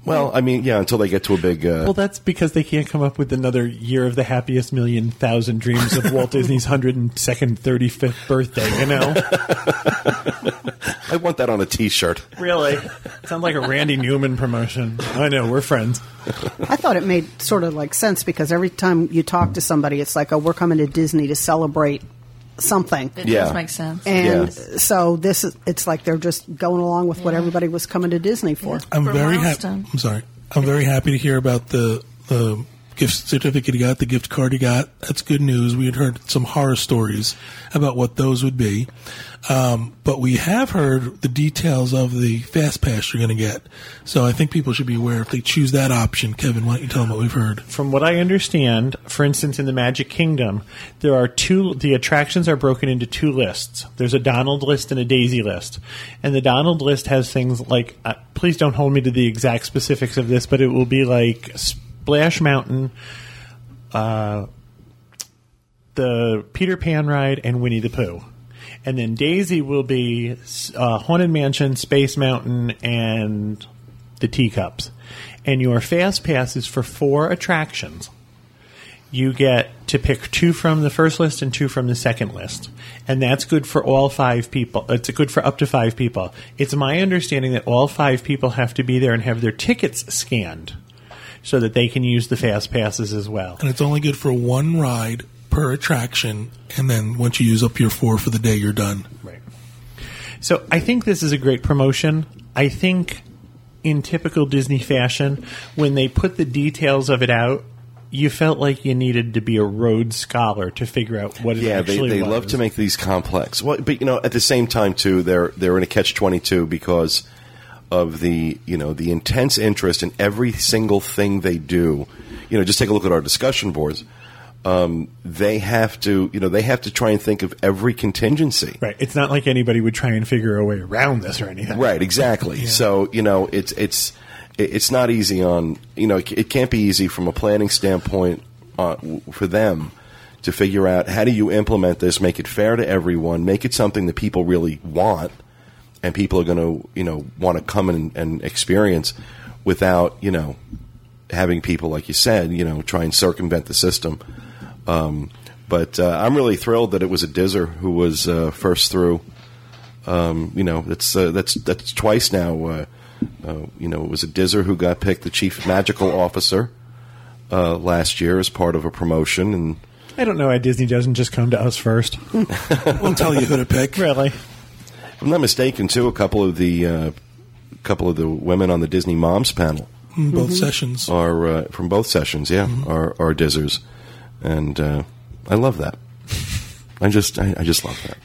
Well, I mean, yeah, until they get to a big. Uh, Well, that's because they can't come up with another year of the happiest million thousand dreams of Walt <laughs> Disney's 102nd, 35th birthday, you know? <laughs> I want that on a T-shirt. really? Sounds like a Randy Newman promotion. I know, we're friends. I thought it made sort of like sense because every time you talk to somebody, it's like, oh, we're coming to Disney to celebrate something. It Yeah. does make sense. And Yeah. so this is, it's like they're just going along with what everybody was coming to Disney for. I'm For very happy. I'm sorry. I'm very happy to hear about the the gift certificate he got, the gift card he got. That's good news. We had heard some horror stories about what those would be, um, but we have heard the details of the fast pass you're going to get. So I think people should be aware if they choose that option. Kevin, why don't you tell them what we've heard? From what I understand, for instance, in the Magic Kingdom, there are two. The attractions are broken into two lists. There's a Donald list and a Daisy list, and the Donald list has things like. Uh, please don't hold me to the exact specifics of this, but it will be like Splash Mountain, uh, the Peter Pan ride, and Winnie the Pooh. And then Daisy will be uh, Haunted Mansion, Space Mountain, and the teacups. And your fast pass is for four attractions. You get to pick two from the first list and two from the second list. And that's good for all five people. It's good for up to five people. It's my understanding that all five people have to be there and have their tickets scanned so that they can use the fast passes as well. And it's only good for one ride per attraction, and then once you use up your four for the day, you're done. Right. So I think this is a great promotion. I think in typical Disney fashion, when they put the details of it out, you felt like you needed to be a Rhodes scholar to figure out what it Yeah, they, they was. love to make these complex. Well, but you know, at the same time too, they're they're in a catch twenty two because of the you know the intense interest in every single thing they do. You know, just take a look at our discussion boards. Um, they have to you know they have to try and think of every contingency. Right. It's not like anybody would try and figure a way around this or anything. Right, exactly. So you know, it's it's it- it's not easy on you know it it can't be easy from a planning standpoint uh, for them to figure out how do you implement this, make it fair to everyone, make it something that people really want, and people are going to you know want to come and, and experience without you know having people like you said you know try and circumvent the system. Um, but uh, I'm really thrilled that it was a Dizzer who was uh, first through um, you know, that's uh, that's that's twice now. Uh, uh, you know, it was a Dizzer who got picked the chief magical officer uh, last year as part of a promotion, and I don't know why Disney doesn't just come to us first. We'll tell you who to pick. <laughs> really. If I'm not mistaken, too, a couple of the uh, couple of the women on the Disney Moms panel in both sessions. are uh, from both sessions. Yeah, are are Dizzers, and uh, I love that. I just I, I just love that.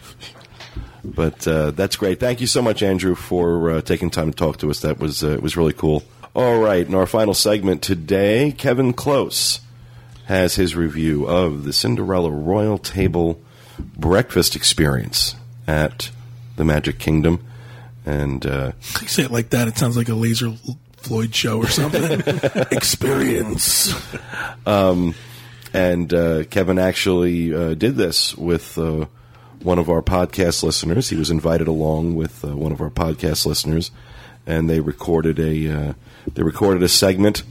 But uh, that's great. Thank you so much, Andrew, for uh, taking time to talk to us. That was uh, was really cool. All right, in our final segment today, Kevin Klose has his review of the Cinderella Royal Table breakfast experience at the Magic Kingdom, and uh, You say it like that, it sounds like a Laser Floyd show or something. <laughs> Experience. and uh, Kevin actually uh, did this with uh, one of our podcast listeners. He was invited along with uh, one of our podcast listeners, and they recorded a uh, they recorded a segment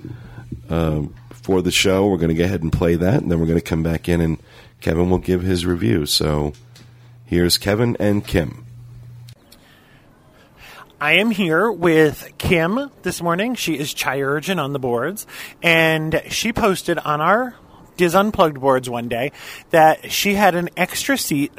um, for the show. We're going to go ahead and play that, and then we're going to come back in, and Kevin will give his review. So here's Kevin and Kim. I am here with Kim this morning. She is Chirurgeon on the boards, and she posted on our DIS Unplugged boards one day that she had an extra seat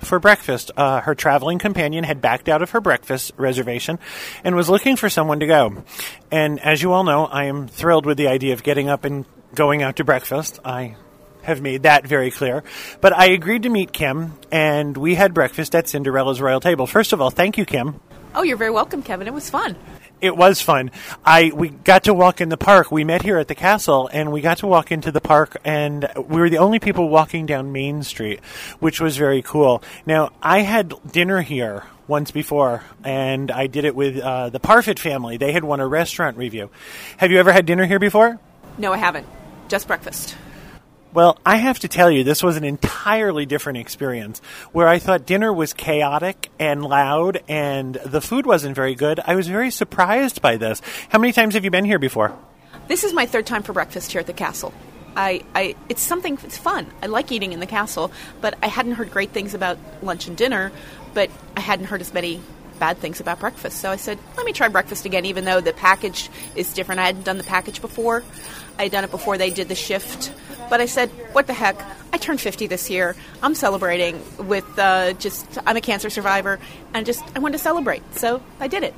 for breakfast. Uh, her traveling companion had backed out of her breakfast reservation and was looking for someone to go. And as you all know, I am thrilled with the idea of getting up and going out to breakfast. I have made that very clear. But I agreed to meet Kim, and we had breakfast at Cinderella's Royal Table. First of all, thank you, Kim. Oh, you're very welcome, Kevin. It was fun. It was fun. I we got to walk in the park. We met here at the castle, and we got to walk into the park, and we were the only people walking down Main Street, which was very cool. Now, I had dinner here once before, and I did it with uh, the Parfit family. They had won a restaurant review. Have you ever had dinner here before? No, I haven't. Just breakfast. Well, I have to tell you, this was an entirely different experience where I thought dinner was chaotic and loud and the food wasn't very good. I was very surprised by this. How many times have you been here before? This is my third time for breakfast here at the castle. I, I, it's something. It's fun. I like eating in the castle, but I hadn't heard great things about lunch and dinner. But I hadn't heard as many bad things about breakfast. So I said, let me try breakfast again, even though the package is different. I hadn't done the package before. I had done it before they did the shift. But I said, what the heck? I turned 50 this year. I'm celebrating with uh, just, I'm a cancer survivor, and just, I wanted to celebrate. So I did it.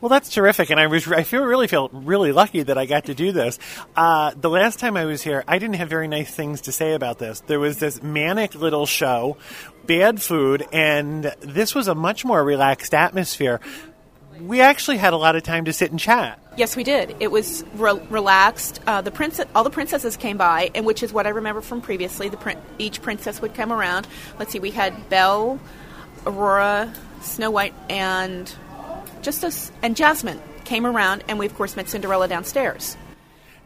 Well, that's terrific, and I was I feel really feel really lucky that I got to do this. Uh, the last time I was here, I didn't have very nice things to say about this. There was this manic little show, bad food, and this was a much more relaxed atmosphere. We actually had a lot of time to sit and chat. Yes, we did. It was re- relaxed. Uh, the princess, all the princesses came by, and which is what I remember from previously. The prin- each princess would come around. Let's see, we had Belle, Aurora, Snow White, and just us, and Jasmine came around, and we of course met Cinderella downstairs.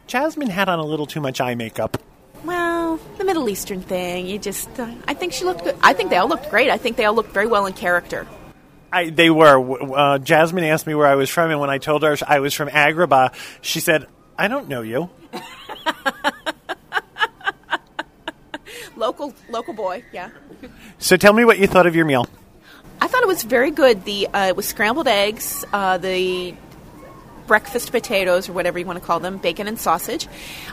Jasmine had on a little too much eye makeup. Well, the Middle Eastern thing. You just, uh, I think she looked good. I think they all looked great. I think they all looked very well in character. I, they were. Uh, Jasmine asked me where I was from, and when I told her I was from Agrabah, she said, "I don't know you." <laughs> Local, local boy, yeah. So tell me what you thought of your meal. I thought it was very good. The uh, it was scrambled eggs, uh, the breakfast potatoes or whatever you want to call them, bacon and sausage.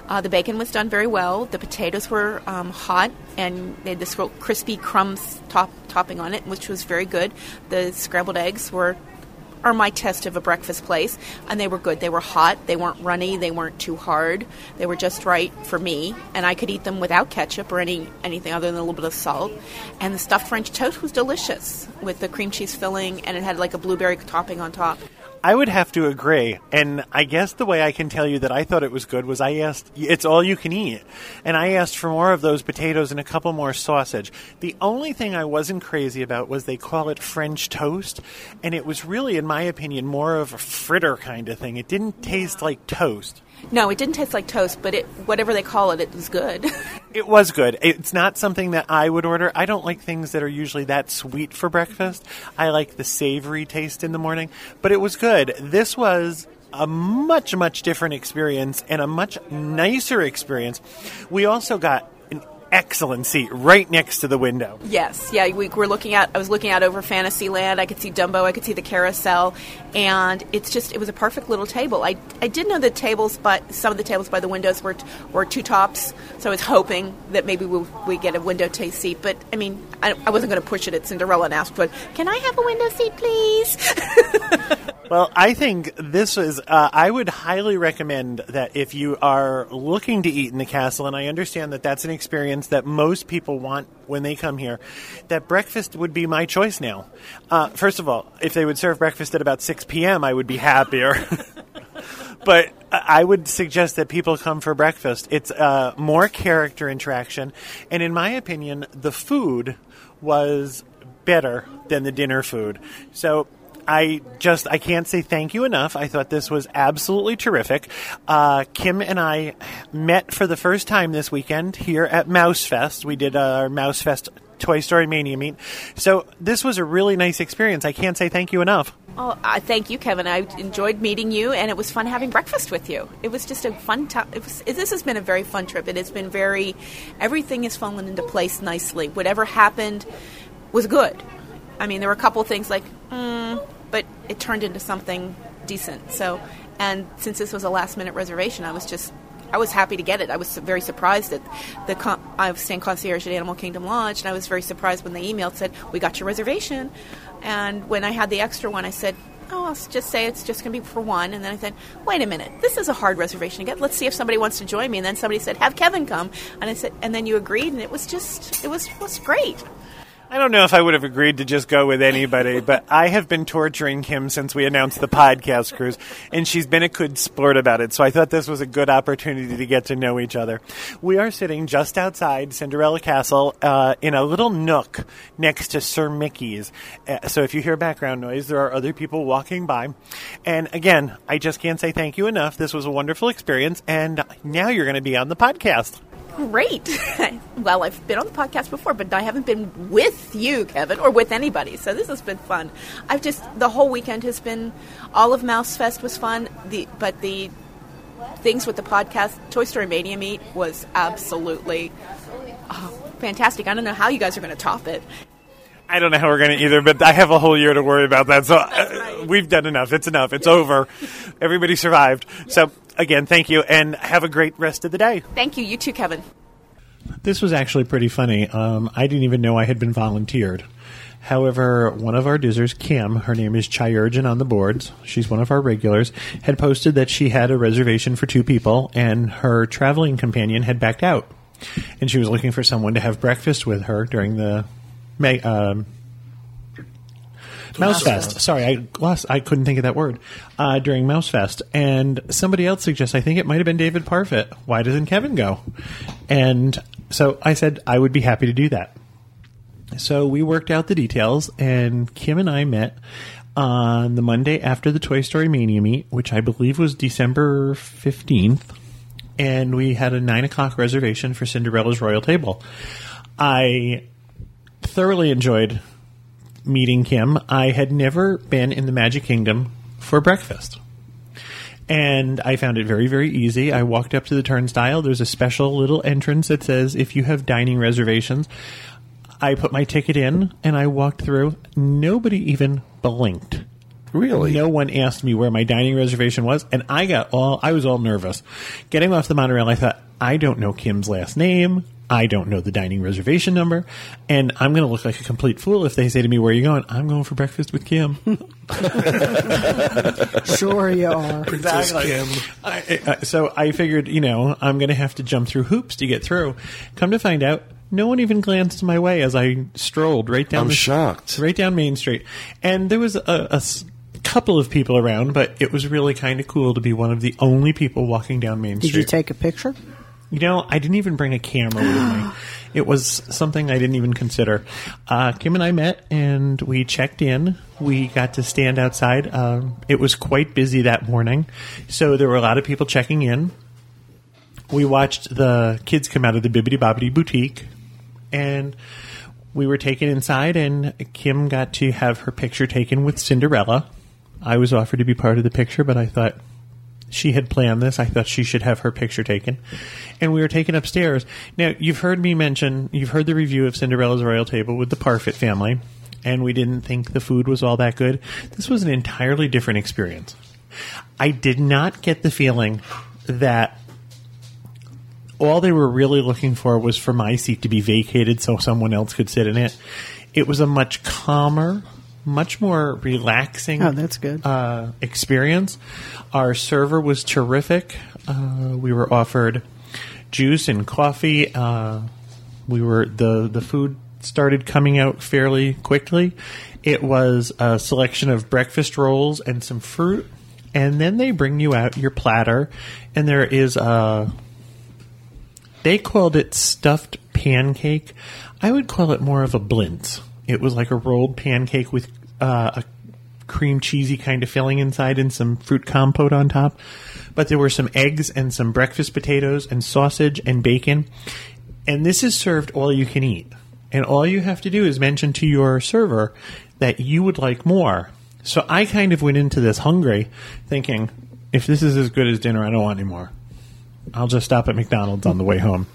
Uh, the bacon was done very well. The potatoes were um, hot and they had this crispy crumbs top, topping on it, which was very good. The scrambled eggs were are my test of a breakfast place, and they were good. They were hot. They weren't runny. They weren't too hard. They were just right for me, and I could eat them without ketchup or any anything other than a little bit of salt. And the stuffed French toast was delicious with the cream cheese filling, and it had like a blueberry topping on top. I would have to agree. And I guess the way I can tell you that I thought it was good was I asked, it's all you can eat. And I asked for more of those potatoes and a couple more sausage. The only thing I wasn't crazy about was they call it French toast. And it was really, in my opinion, more of a fritter kind of thing. It didn't taste like toast. No, it didn't taste like toast, but it whatever they call it, it was good. <laughs> It was good. It's not something that I would order. I don't like things that are usually that sweet for breakfast. I like the savory taste in the morning, but it was good. This was a much, much different experience and a much nicer experience. We also got excellent seat right next to the window. yes, yeah, we were looking at. I was looking out over Fantasyland. I could see Dumbo. I could see the carousel, and it's just it was a perfect little table. I I did know the tables, but some of the tables by the windows were were two tops, so I was hoping that maybe we we get a window t- seat. But I mean, I, I wasn't going to push it at Cinderella and ask, but can I have a window seat, please? <laughs> Well, I think this is. Uh, I would highly recommend that if you are looking to eat in the castle, and I understand that that's an experience that most people want when they come here, that breakfast would be my choice now. Uh, first of all, if they would serve breakfast at about 6 p.m., I would be happier. <laughs> but I would suggest that people come for breakfast. It's uh, more character interaction, and in my opinion, the food was better than the dinner food. So I just I can't say thank you enough. I thought this was absolutely terrific. Uh, Kim and I met for the first time this weekend here at Mouse Fest. We did our Mouse Fest Toy Story Mania meet. So this was a really nice experience. I can't say thank you enough. Oh, uh, thank you, Kevin. I enjoyed meeting you, and it was fun having breakfast with you. It was just a fun time. This has been a very fun trip. It has been very. Everything has fallen into place nicely. Whatever happened was good. I mean, there were a couple things like, mm, but it turned into something decent. So, and since this was a last minute reservation, I was just I was happy to get it. I was very surprised that the con- I was staying concierge at Animal Kingdom Lodge, and I was very surprised when they emailed said we got your reservation. And when I had the extra one, I said, "Oh, I'll just say it's just going to be for one." And then I said, "Wait a minute, this is a hard reservation to get. Let's see if somebody wants to join me." And then somebody said, "Have Kevin come," and I said, and then you agreed, and it was just it was was great. I don't know if I would have agreed to just go with anybody, but I have been torturing Kim since we announced the podcast cruise, and she's been a good sport about it. So I thought this was a good opportunity to get to know each other. We are sitting just outside Cinderella Castle uh, in a little nook next to Sir Mickey's. Uh, so if you hear background noise, there are other people walking by. And again, I just can't say thank you enough. This was a wonderful experience, and now you're going to be on the podcast. Great. <laughs> well, I've been on the podcast before, but I haven't been with you, Kevin, or with anybody. So this has been fun. I've just the whole weekend has been all of Mouse Fest was fun. The but the things with the podcast Toy Story Mania meet was absolutely oh, fantastic. I don't know how you guys are going to top it. I don't know how we're going to either, but I have a whole year to worry about that. So uh, we've done enough. It's enough. It's over. Everybody survived. So again, thank you, and have a great rest of the day. Thank you. You too, Kevin. This was actually pretty funny. Um, I didn't even know I had been volunteered. However, one of our dizzers, Kim, her name is Chayurjan on the boards. She's one of our regulars. Had posted that she had a reservation for two people, and her traveling companion had backed out, and she was looking for someone to have breakfast with her during the May, um, Mouse Fest. Sorry, I lost. I couldn't think of that word uh, during Mouse Fest. And somebody else suggests. I think it might have been David Parfit. Why doesn't Kevin go? And so I said I would be happy to do that. So we worked out the details, and Kim and I met on the Monday after the Toy Story Mania meet, which I believe was December fifteenth. And we had a nine o'clock reservation for Cinderella's Royal Table. I thoroughly enjoyed meeting Kim. I had never been in the Magic Kingdom for breakfast. And I found it very, very easy. I walked up to the turnstile. There's a special little entrance that says if you have dining reservations. I put my ticket in and I walked through. Nobody even blinked. Really? No one asked me where my dining reservation was, and I got all I was all nervous. Getting off the monorail, I thought, I don't know Kim's last name. I don't know the dining reservation number, and I'm going to look like a complete fool if they say to me, "Where are you going?" I'm going for breakfast with Kim. <laughs> sure you are. Princess Kim. I, I, so I figured, you know, I'm going to have to jump through hoops to get through. Come to find out, no one even glanced my way as I strolled right down. I'm the, shocked. Right down Main Street, and there was a couple of people around, but it was really kind of cool to be one of the only people walking down Main Did Street. Did you take a picture? You know, I didn't even bring a camera with me. <gasps> It was something I didn't even consider. Uh, Kim and I met and we checked in. We got to stand outside. Um, it was quite busy that morning, so there were a lot of people checking in. We watched the kids come out of the Bibbidi Bobbidi boutique, and we were taken inside. And Kim got to have her picture taken with Cinderella. I was offered to be part of the picture, but I thought she had planned this. I thought she should have her picture taken. And we were taken upstairs. Now, you've heard me mention, you've heard the review of Cinderella's Royal Table with the Parfit family, and we didn't think the food was all that good. This was an entirely different experience. I did not get the feeling that all they were really looking for was for my seat to be vacated so someone else could sit in it. It was a much calmer, much more relaxing. Oh, that's good. Uh, experience. Our server was terrific. Uh, we were offered juice and coffee. Uh, we were the the food started coming out fairly quickly. It was a selection of breakfast rolls and some fruit, and then they bring you out your platter, and there is a they called it stuffed pancake. I would call it more of a blintz. It was like a rolled pancake with uh, a cream cheesy kind of filling inside and some fruit compote on top. But there were some eggs and some breakfast potatoes and sausage and bacon. And this is served all you can eat. And all you have to do is mention to your server that you would like more. So I kind of went into this hungry, thinking, if this is as good as dinner, I don't want any more. I'll just stop at McDonald's on the way home.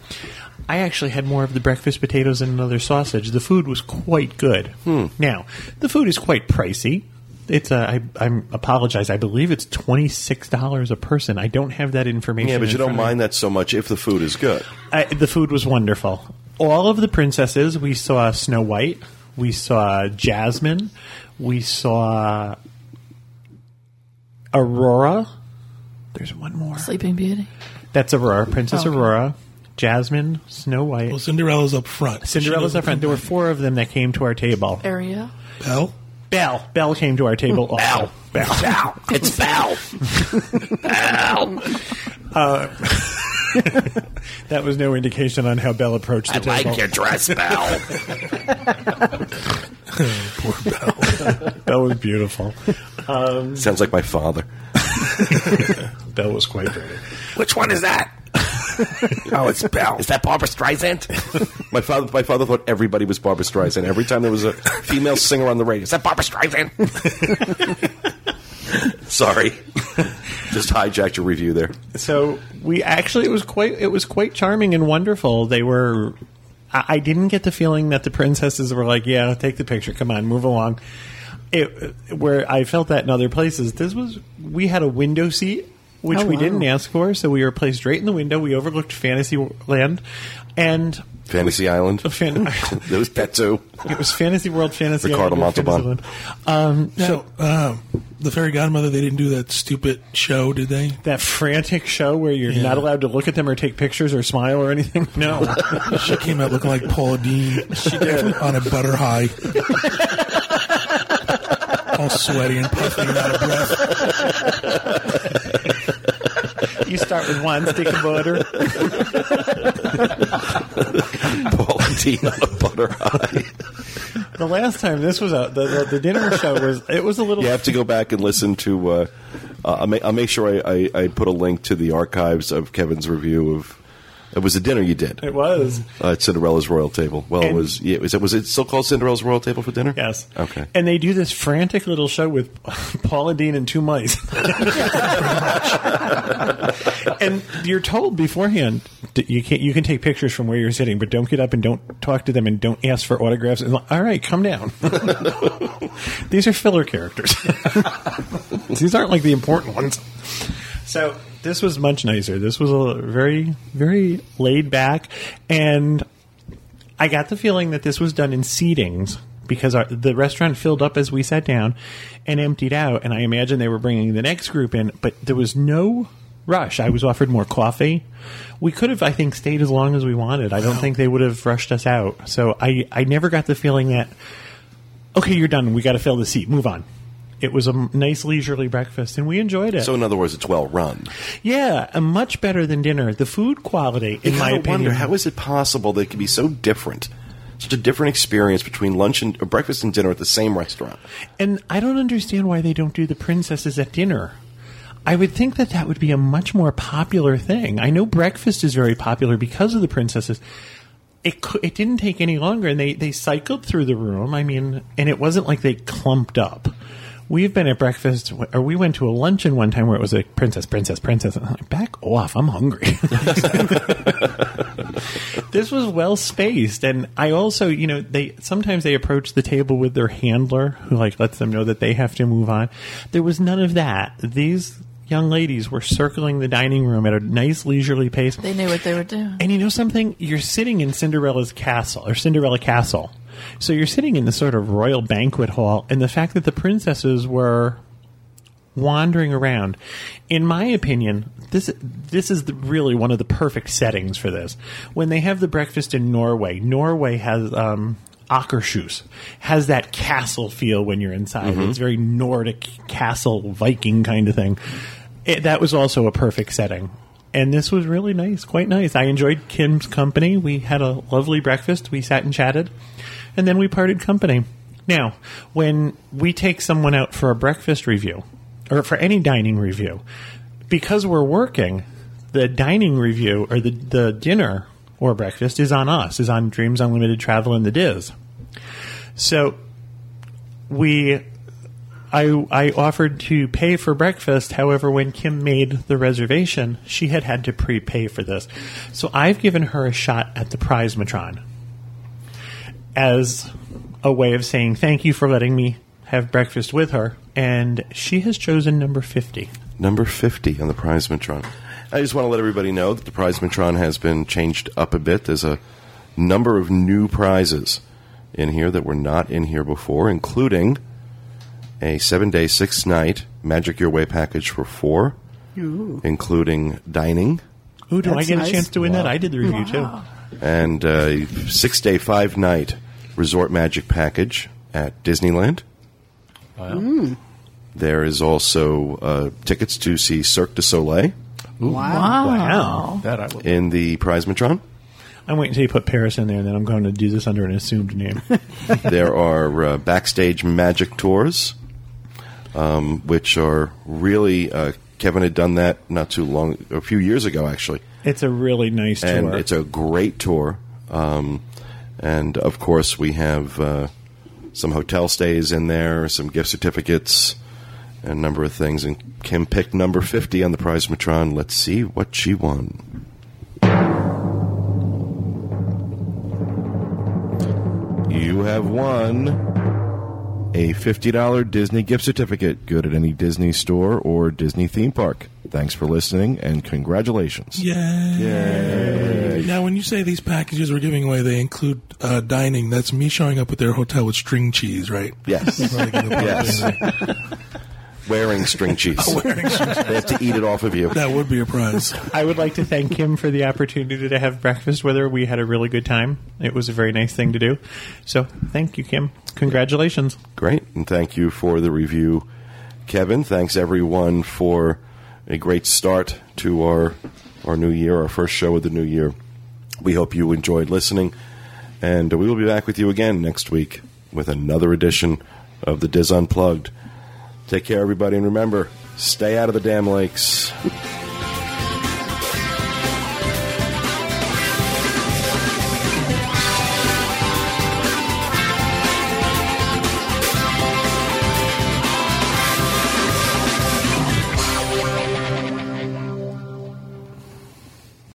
I actually had more of the breakfast potatoes and another sausage. The food was quite good. Now, the food is quite pricey. It's uh, I I'm apologize. I believe it's twenty six dollars a person. I don't have that information. Yeah, but in you don't front of mind that so much if the food is good. I, the food was wonderful. All of the princesses. We saw Snow White. We saw Jasmine. We saw Aurora. There's one more. Sleeping Beauty. That's Aurora, Princess Okay. Aurora, Jasmine, Snow White. Well, Cinderella's up front. Cinderella's She up front. There were four of them that came to our table. Ariel. Belle. Belle, Belle came to our table. Also. Belle, Bow. It's bow. Uh, <laughs> that was no indication on how Belle approached the table. I like your dress, bow. <laughs> Poor Belle. Belle was beautiful. Um, Sounds like my father. <laughs> Belle was quite pretty. Which one is that? <laughs> oh, it's Belle. Is that Barbra Streisand? <laughs> my father, my father thought everybody was Barbra Streisand. Every time there was a female singer on the radio, is that Barbra Streisand? <laughs> Sorry, just hijacked your review there. So we actually it was quite it was quite charming and wonderful. They were I, I didn't get the feeling that the princesses were like, "Yeah, take the picture. Come on, move along." It, where I felt that in other places, this was we had a window seat, which Oh, we wow. didn't ask for, so we were placed right in the window. We overlooked Fantasyland, and Fantasy Island. <laughs> fan, <laughs> there was that too. it was Fantasy World, Fantasy Ricardo Island, Montalban. Fantasyland. Um, So, um, the fairy godmother, they didn't do that stupid show, did they? that frantic show where you're Yeah. not allowed to look at them or take pictures or smile or anything. No. <laughs> She came out looking like Paula Deen. She did on a butter high, all sweaty and puffing and out of breath. <laughs> you start with one stick of butter. <laughs> Paul and Dean on a butter high. The last time this was out, the, the, the dinner show was it was a little. You have to go back and listen to. Uh, uh, I'll, make, I'll make sure I, I, I put a link to the archives of Kevin's review of. It was a dinner you did It was uh, at Cinderella's Royal Table. Well, it was. Yeah, was it was it still called Cinderella's Royal Table for dinner? yes. Okay. And they do this frantic little show with <laughs> Paula Deen and two mice. <laughs> and you're told beforehand you can you can take pictures from where you're sitting, but don't get up and don't talk to them and don't ask for autographs. And like, all right, come down. <laughs> These are filler characters. These aren't like the important ones. So this was much nicer. This was a very, very laid back, and I got the feeling that this was done in seatings because our, the restaurant filled up as we sat down and emptied out, and I imagine they were bringing the next group in, but there was no rush. I was offered more coffee. We could have, I think, stayed as long as we wanted. I don't think they would have rushed us out. So I, I never got the feeling that, okay, you're done. We got to fill the seat. Move on. It was a nice leisurely breakfast, and we enjoyed it. So in other words, it's well run. yeah, uh, much better than dinner. The food quality, in You my opinion, wonder how is it possible that it could be so different, such a different experience between lunch and or breakfast and dinner at the same restaurant. And I don't understand why they don't do the princesses at dinner. I would think that that would be a much more popular thing. I know breakfast is very popular because of the princesses. It cou- it didn't take any longer, and they they cycled through the room. I mean, and it wasn't like they clumped up. We've been at breakfast, or we went to a luncheon one time where it was a princess, princess, princess. And I'm like, back off, I'm hungry. <laughs> this was well spaced and i also you know they sometimes they approach the table with their handler who like lets them know that they have to move on there was none of that these young ladies were circling the dining room at a nice leisurely pace They knew what they were doing. and you know something you're sitting in cinderella's castle or cinderella castle So you're sitting in this sort of royal banquet hall, and the fact that the princesses were wandering around, in my opinion, this this is the, really one of the perfect settings for this. When they have the breakfast in Norway, Norway has um, Akershus has that castle feel when you're inside. It's very Nordic castle Viking kind of thing. It, that was also a perfect setting. And this was really nice, quite nice. I enjoyed Kim's company. We had a lovely breakfast. We sat and chatted, and then we parted company. Now, when we take someone out for a breakfast review, or for any dining review, because we're working, the dining review or the, the dinner or breakfast is on us, is on Dreams Unlimited Travel and the Diz. So we I I offered to pay for breakfast. However, when Kim made the reservation, she had had to prepay for this. So I've given her a shot at the Prizematron as a way of saying thank you for letting me have breakfast with her, and she has chosen number fifty. Number 50 on the Prizematron. I just want to let everybody know that the Prizematron has been changed up a bit. There's a number of new prizes in here that were not in here before, including a seven day, six night Magic Your Way package for four, including dining, Ooh, do I get nice. a chance to win that? I did the review too. and a six day, five night Resort Magic package at Disneyland. There is also uh, tickets to see Cirque du Soleil Wow. Wow. That I will. in the Prizematron. I'm waiting until you put Paris in there, and then I'm going to do this under an assumed name. <laughs> there are uh, backstage magic tours, um, which are really uh, Kevin had done that not too long, a few years ago actually, it's a really nice and tour. it's a great tour. Um, and of course, we have uh, some hotel stays in there, some gift certificates, and a number of things. And Kim picked number fifty on the Prizematron. Let's see what she won. You have won a $50 Disney gift certificate, good at any Disney store or Disney theme park. Thanks for listening and congratulations. Yay. Now, when you say these packages we're giving away, they include uh, dining. That's me showing up at their hotel with string cheese, right? Yes. Probably gonna put Yes. It in there. Wearing string <laughs> cheese. Wearing string cheese. They have to eat it off of you. That would be a prize. I would like to thank him for the opportunity to have breakfast with her. We had a really good time. It was a very nice thing to do. So, thank you, Kim. Congratulations. Great. And thank you for the review, Kevin. Thanks, everyone, for a great start to our, our new year, our first show of the new year. We hope you enjoyed listening. And we will be back with you again next week with another edition of the DIS Unplugged. Take care, everybody, and remember stay out of the damn lakes. <laughs>